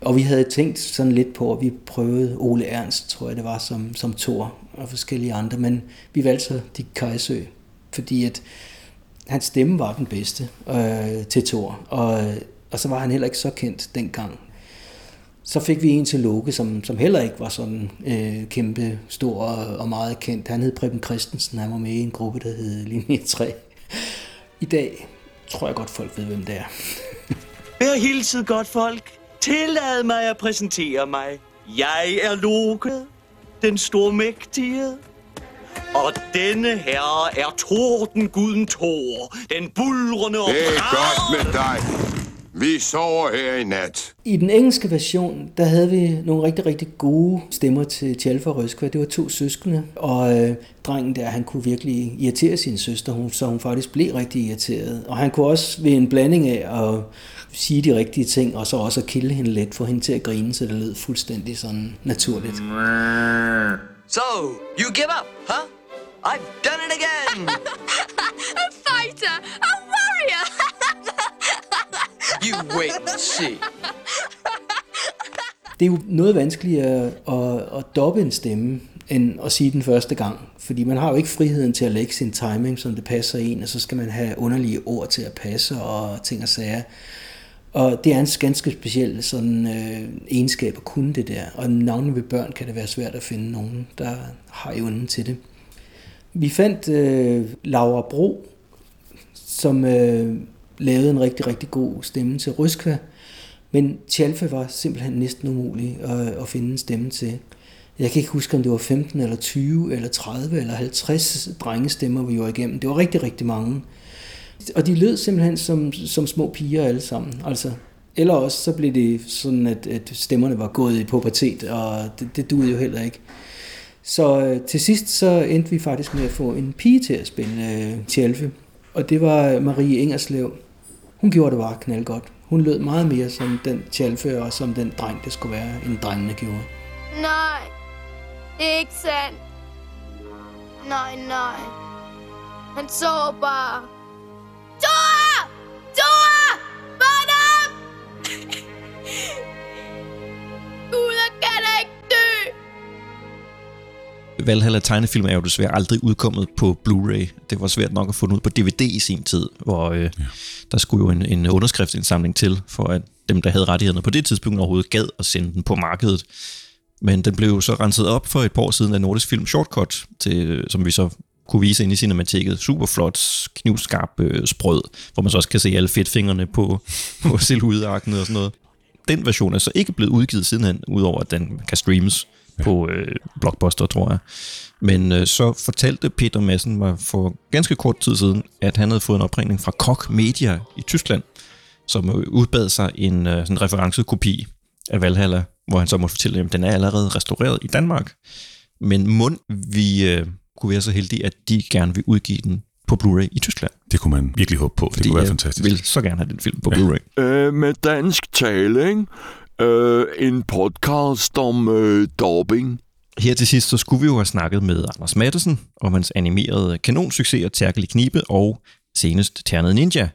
Og vi havde tænkt sådan lidt på, at vi prøvede Ole Ernst, tror jeg det var, som, som Thor og forskellige andre, men vi valgte så Dick Kajsø, fordi at hans stemme var den bedste øh, til Thor, og, og så var han heller ikke så kendt dengang. Så fik vi en til Loke, som, som heller ikke var sådan øh, kæmpe stor og, og meget kendt. Han hed Preben Christensen, han var med i en gruppe, der hed Linje 3. I dag tror jeg godt, folk ved, hvem det er. Vær hilset godt folk. Tillad mig at præsentere mig. Jeg er Loke, den stormægtige. Og denne her er Tordenguden Thor, den bulrende og Det er godt med dig. Vi sover her i nat. I den engelske version, der havde vi nogle rigtig, rigtig gode stemmer til Tjalfa og Røskva. Det var to søskende, og øh, drengen der, han kunne virkelig irritere sin søster, hun, så hun faktisk blev rigtig irriteret. Og han kunne også ved en blanding af at sige de rigtige ting, og så også at kilde hende lidt, få hende til at grine, så det lød fuldstændig sådan naturligt. So, you give up, huh? I've done it again! a fighter! A warrior! you wait and see. Det er jo noget vanskeligere at, at doppe en stemme, end at sige den første gang. Fordi man har jo ikke friheden til at lægge sin timing, som det passer en, og så skal man have underlige ord til at passe og ting og sager. Og det er en ganske speciel sådan, øh, egenskab at kunne det der. Og navnlig ved børn kan det være svært at finde nogen, der har evnen til det. Vi fandt øh, Laura Bro, som øh, lavede en rigtig, rigtig god stemme til Ryskva, men Tjalfe var simpelthen næsten umulig at, at finde en stemme til. Jeg kan ikke huske, om det var 15 eller 20 eller 30 eller 50 drengestemmer, vi var igennem. Det var rigtig, rigtig mange. Og de lød simpelthen som, som små piger alle sammen. Altså, eller også så blev det sådan, at, at stemmerne var gået i pubertet, og det, det duede jo heller ikke. Så øh, til sidst så endte vi faktisk med at få en pige til at spille øh, Tjelfe. Og det var Marie Ingerslev. Hun gjorde det bare knaldgodt. Hun lød meget mere som den Tjelfe, og som den dreng, det skulle være, end drengene gjorde. Nej, det er ikke sandt. Nej, nej. Han så bare. Dora! Dora! Vågn op! Gud, kan ikke dø! Valhalla tegnefilm er jo desværre aldrig udkommet på Blu-ray. Det var svært nok at få den ud på DVD i sin tid, hvor øh, ja. der skulle jo en, en underskriftsindsamling til, for at dem, der havde rettighederne på det tidspunkt, overhovedet gad at sende den på markedet. Men den blev jo så renset op for et par år siden af Nordisk Film Shortcut, til, som vi så kunne vise ind i cinemateket. Super flot, knivskarp øh, sprød, hvor man så også kan se alle fedtfingrene på, på silhudearkene og sådan noget. Den version er så ikke blevet udgivet sidenhen, udover at den kan streames ja. på øh, Blockbuster, tror jeg. Men øh, så fortalte Peter Madsen mig for ganske kort tid siden, at han havde fået en opringning fra Koch Media i Tyskland, som øh, udbad sig en øh, sådan referencekopi af Valhalla, hvor han så måtte fortælle, at den er allerede restaureret i Danmark. Men mund vi øh, kunne være så heldige, at de gerne vil udgive den på Blu-ray i Tyskland. Det kunne man virkelig håbe på. Fordi det kunne være jeg fantastisk. vil så gerne have den film på ja. Blu-ray. Øh, med dansk tale, ikke? Øh, en podcast om øh, dobbing. Her til sidst, så skulle vi jo have snakket med Anders Mattesen om hans animerede kanonsucceser Tærkel i Knibe og senest Ternet Ninja.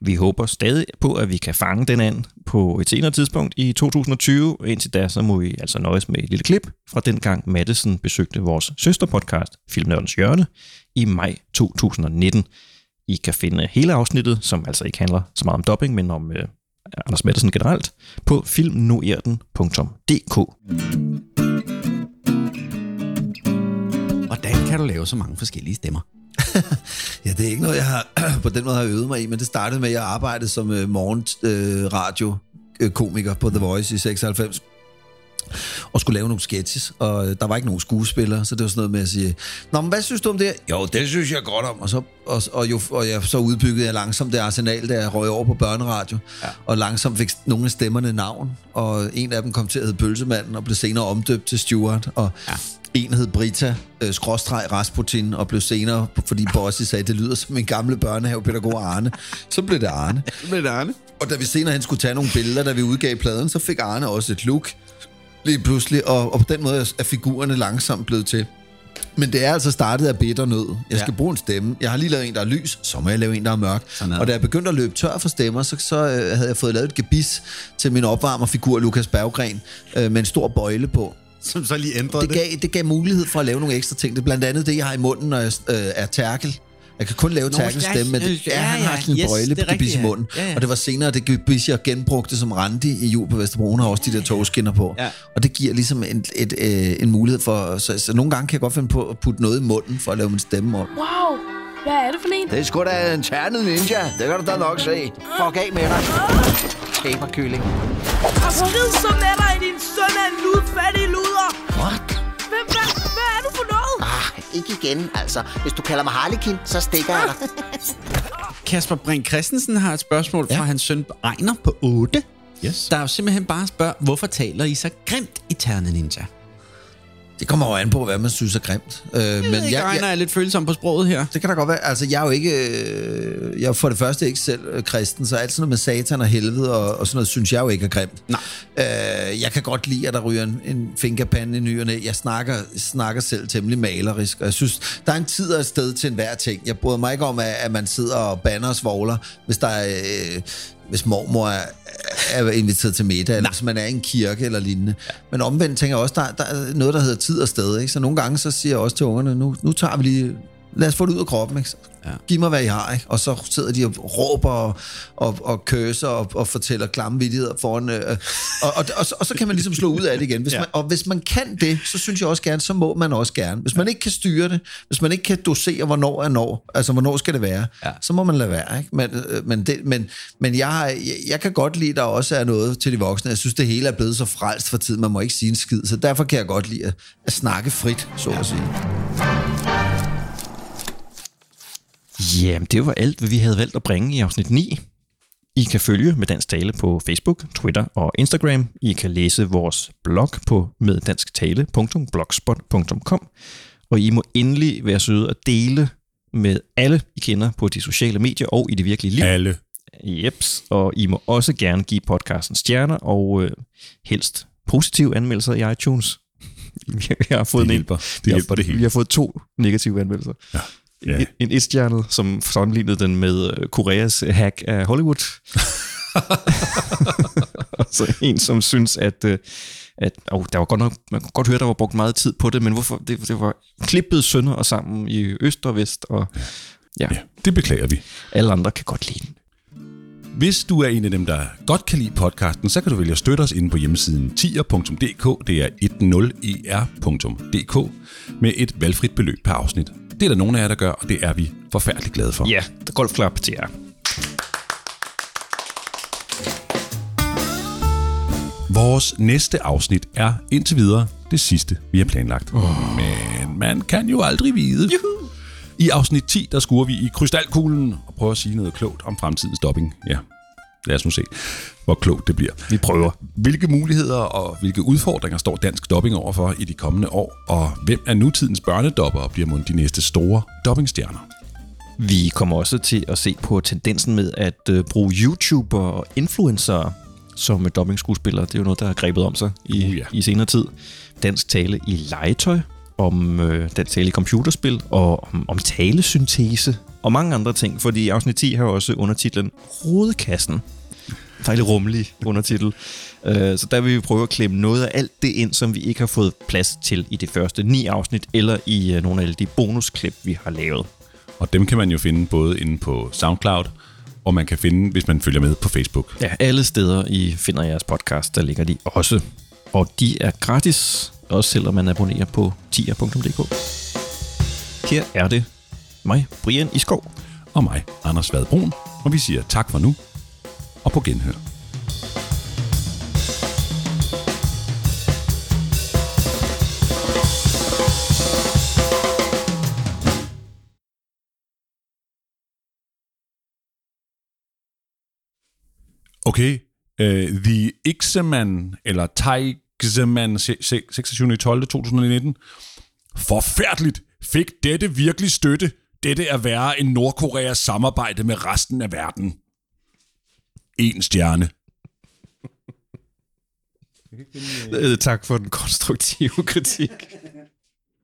Vi håber stadig på, at vi kan fange den an på et senere tidspunkt i 2020. Indtil da, så må vi altså nøjes med et lille klip fra den gang Mattesen besøgte vores søsterpodcast, Filmnørdens Hjørne, i maj 2019. I kan finde hele afsnittet, som altså ikke handler så meget om dubbing, men om øh, Anders Madsen generelt, på filmnoerden.dk. Hvordan kan du lave så mange forskellige stemmer? Ja, det er ikke noget, jeg har på den måde har øvet mig i, men det startede med, at jeg arbejdede som øh, morgenradio øh, komiker på The Voice i 96 og skulle lave nogle sketches, og øh, der var ikke nogen skuespillere, så det var sådan noget med at sige, Nå, men hvad synes du om det? Jo, det synes jeg godt om. Og så, og, og, jo, og jeg, så udbyggede jeg langsomt det arsenal, der jeg røg over på børneradio, ja. og langsomt fik nogle af stemmerne navn, og en af dem kom til at hedde Pølsemanden, og blev senere omdøbt til Stuart, og ja. En hed Brita, øh, skråstreg Rasputin, og blev senere, fordi Bossi sagde, det lyder som min gamle børnehavepædagog Arne. Så blev det Arne. Så blev det Arne. Og da vi senere hen skulle tage nogle billeder, da vi udgav pladen, så fik Arne også et look lige pludselig, og, og på den måde er figurerne langsomt blevet til. Men det er altså startet af bitter nød. Jeg skal ja. bruge en stemme. Jeg har lige lavet en, der er lys, så må jeg lave en, der er mørk. Og da jeg begyndte at løbe tør for stemmer, så, så øh, havde jeg fået lavet et gebis til min opvarmerfigur, Lukas Berggren, øh, med en stor bøjle på. Som så lige ændrede det? Gav, det gav mulighed for at lave nogle ekstra ting. Det er blandt andet det, jeg har i munden, når jeg øh, er tærkel. Jeg kan kun lave tærkels stemme, men det, ja, ja, han har sådan en yes, bøjle på gebis i munden. Ja, ja. Og det var senere, det gebis, jeg genbrugte som Randi i jul på Vesterbro. Hun har også de der togskinner på. Ja. Og det giver ligesom en, et, øh, en mulighed for... Så, så nogle gange kan jeg godt finde på at putte noget i munden, for at lave min stemme om. Wow, hvad er det for en? Det er sgu da en ternet ninja. Det kan du da nok se. Fuck af med dig. Skaberkylling. Og skid så med dig, din søn af en ludfattig luder. Ikke igen, altså. Hvis du kalder mig Harlekin, så stikker jeg dig. Kasper Brink Christensen har et spørgsmål ja. fra hans søn Ejner på 8. Yes. Der er jo simpelthen bare spørger, hvorfor taler I så grimt i Ternet Ninja? Det kommer jo an på, hvad man synes er grimt. Øh, jeg men ikke, jeg, Ejner er lidt følsom på sproget her. Det kan da godt være. Altså, jeg er jo ikke... Øh, jeg er for det første ikke selv øh, kristen, så alt sådan noget med satan og helvede og, og sådan noget, synes jeg jo ikke er grimt. Nej. Øh, jeg kan godt lide, at der ryger en, en fingerpande i nyerne. Jeg snakker, snakker selv temmelig malerisk, og jeg synes, der er en tid og et sted til enhver ting. Jeg bryder mig ikke om, at, at man sidder og banner og svogler, hvis der er... Øh, hvis mormor er, er inviteret til middag, eller hvis man er i en kirke eller lignende. Ja. Men omvendt tænker jeg også, der, der er noget, der hedder tid og sted. Ikke? Så nogle gange så siger jeg også til ungerne, nu, nu tager vi lige, lad os få det ud af kroppen. Ikke? Ja. Giv mig, hvad I har, ikke? Og så sidder de og råber og, og, og køser og, og fortæller klamme vittigheder foran... Øh, og, og, og, og, så kan man ligesom slå ud af det igen. Hvis Ja. man, og hvis man kan det, så synes jeg også gerne, så må man også gerne. Hvis man ikke kan styre det, hvis man ikke kan dosere, hvornår er når, altså hvornår skal det være, ja. så må man lade være. Ikke? Men, øh, men, det, men, men jeg, har- jeg, jeg kan godt lide, at der også er noget til de voksne. Jeg synes, det hele er blevet så frelst for tiden, man må ikke sige en skid. Så derfor kan jeg godt lide at, at snakke frit, så at sige. Jamen, det var alt, hvad vi havde valgt at bringe i afsnit 9. I kan følge med Dansk Tale på Facebook, Twitter og Instagram. I kan læse vores blog på meddansktale.blogspot.com. Og I må endelig være søde at dele med alle, I kender på de sociale medier og i det virkelige liv. Alle. Jeps, og I må også gerne give podcasten stjerner og øh, helst positive anmeldelser i iTunes. Jeg har fået Det en- hjælper. Det vi har- hjælper det hele. Vi har fået to negative anmeldelser. Ja. En, en etstjernet, som sammenlignede den med øh, Koreas hack af Hollywood. og så en, som synes, at, øh, at oh, der var godt nok, man kunne godt høre, der var brugt meget tid på det, men hvorfor det, det var klippet sønder og sammen i øst og vest. Og, ja. ja, det beklager vi. Alle andre kan godt lide den. Hvis du er en af dem, der godt kan lide podcasten, så kan du vælge at støtte os inde på hjemmesiden tier.dk. Det er 10er.dk med et valgfrit beløb per afsnit. Det er der nogle af jer, der gør, og det er vi forfærdeligt glade for. Ja, golfklap til jer. Vores næste afsnit er indtil videre det sidste, vi har planlagt. Oh. Men man kan jo aldrig vide. Juhu. I afsnit 10, der skuer vi i krystalkuglen og prøver at sige noget klogt om fremtidens dubbing. Ja, lad os nu se, hvor klogt det bliver. Vi prøver. Hvilke muligheder og hvilke udfordringer står dansk dubbing overfor i de kommende år? Og hvem er nutidens børnedobber og bliver mon de næste store dubbingstjerner? Vi kommer også til at se på tendensen med at øh, bruge YouTuber og influencer som øh, dubbing-skuespillere. Det er jo noget, der har grebet om sig i, uh, ja. i senere tid. Dansk tale i legetøj, om øh, dansk tale i computerspil, og om, om talesyntese, og mange andre ting, fordi afsnit 10 har også undertitlen Rodekassen. Dejlig rummelig undertitel. Øh, Så der vil vi prøve at klemme noget af alt det ind, som vi ikke har fået plads til i de første ni afsnit, eller i øh, nogle af de bonusklip, vi har lavet. Og dem kan man jo finde både inde på SoundCloud, og man kan finde, hvis man følger med på Facebook. Ja, alle steder, I finder jeres podcast, der ligger de også. Og de er gratis, også selvom man abonnerer på tier.dk. Her er det mig, Brian i Og mig, Anders Vadbrun. Og vi siger tak for nu, og på genhør. Okay, uh, The Ixeman, eller Taixeman, 26. 12. 2019. Forfærdeligt! Fik dette virkelig støtte? Dette er værre end Nordkoreas samarbejde med resten af verden. En stjerne. Øh, tak for den konstruktive kritik.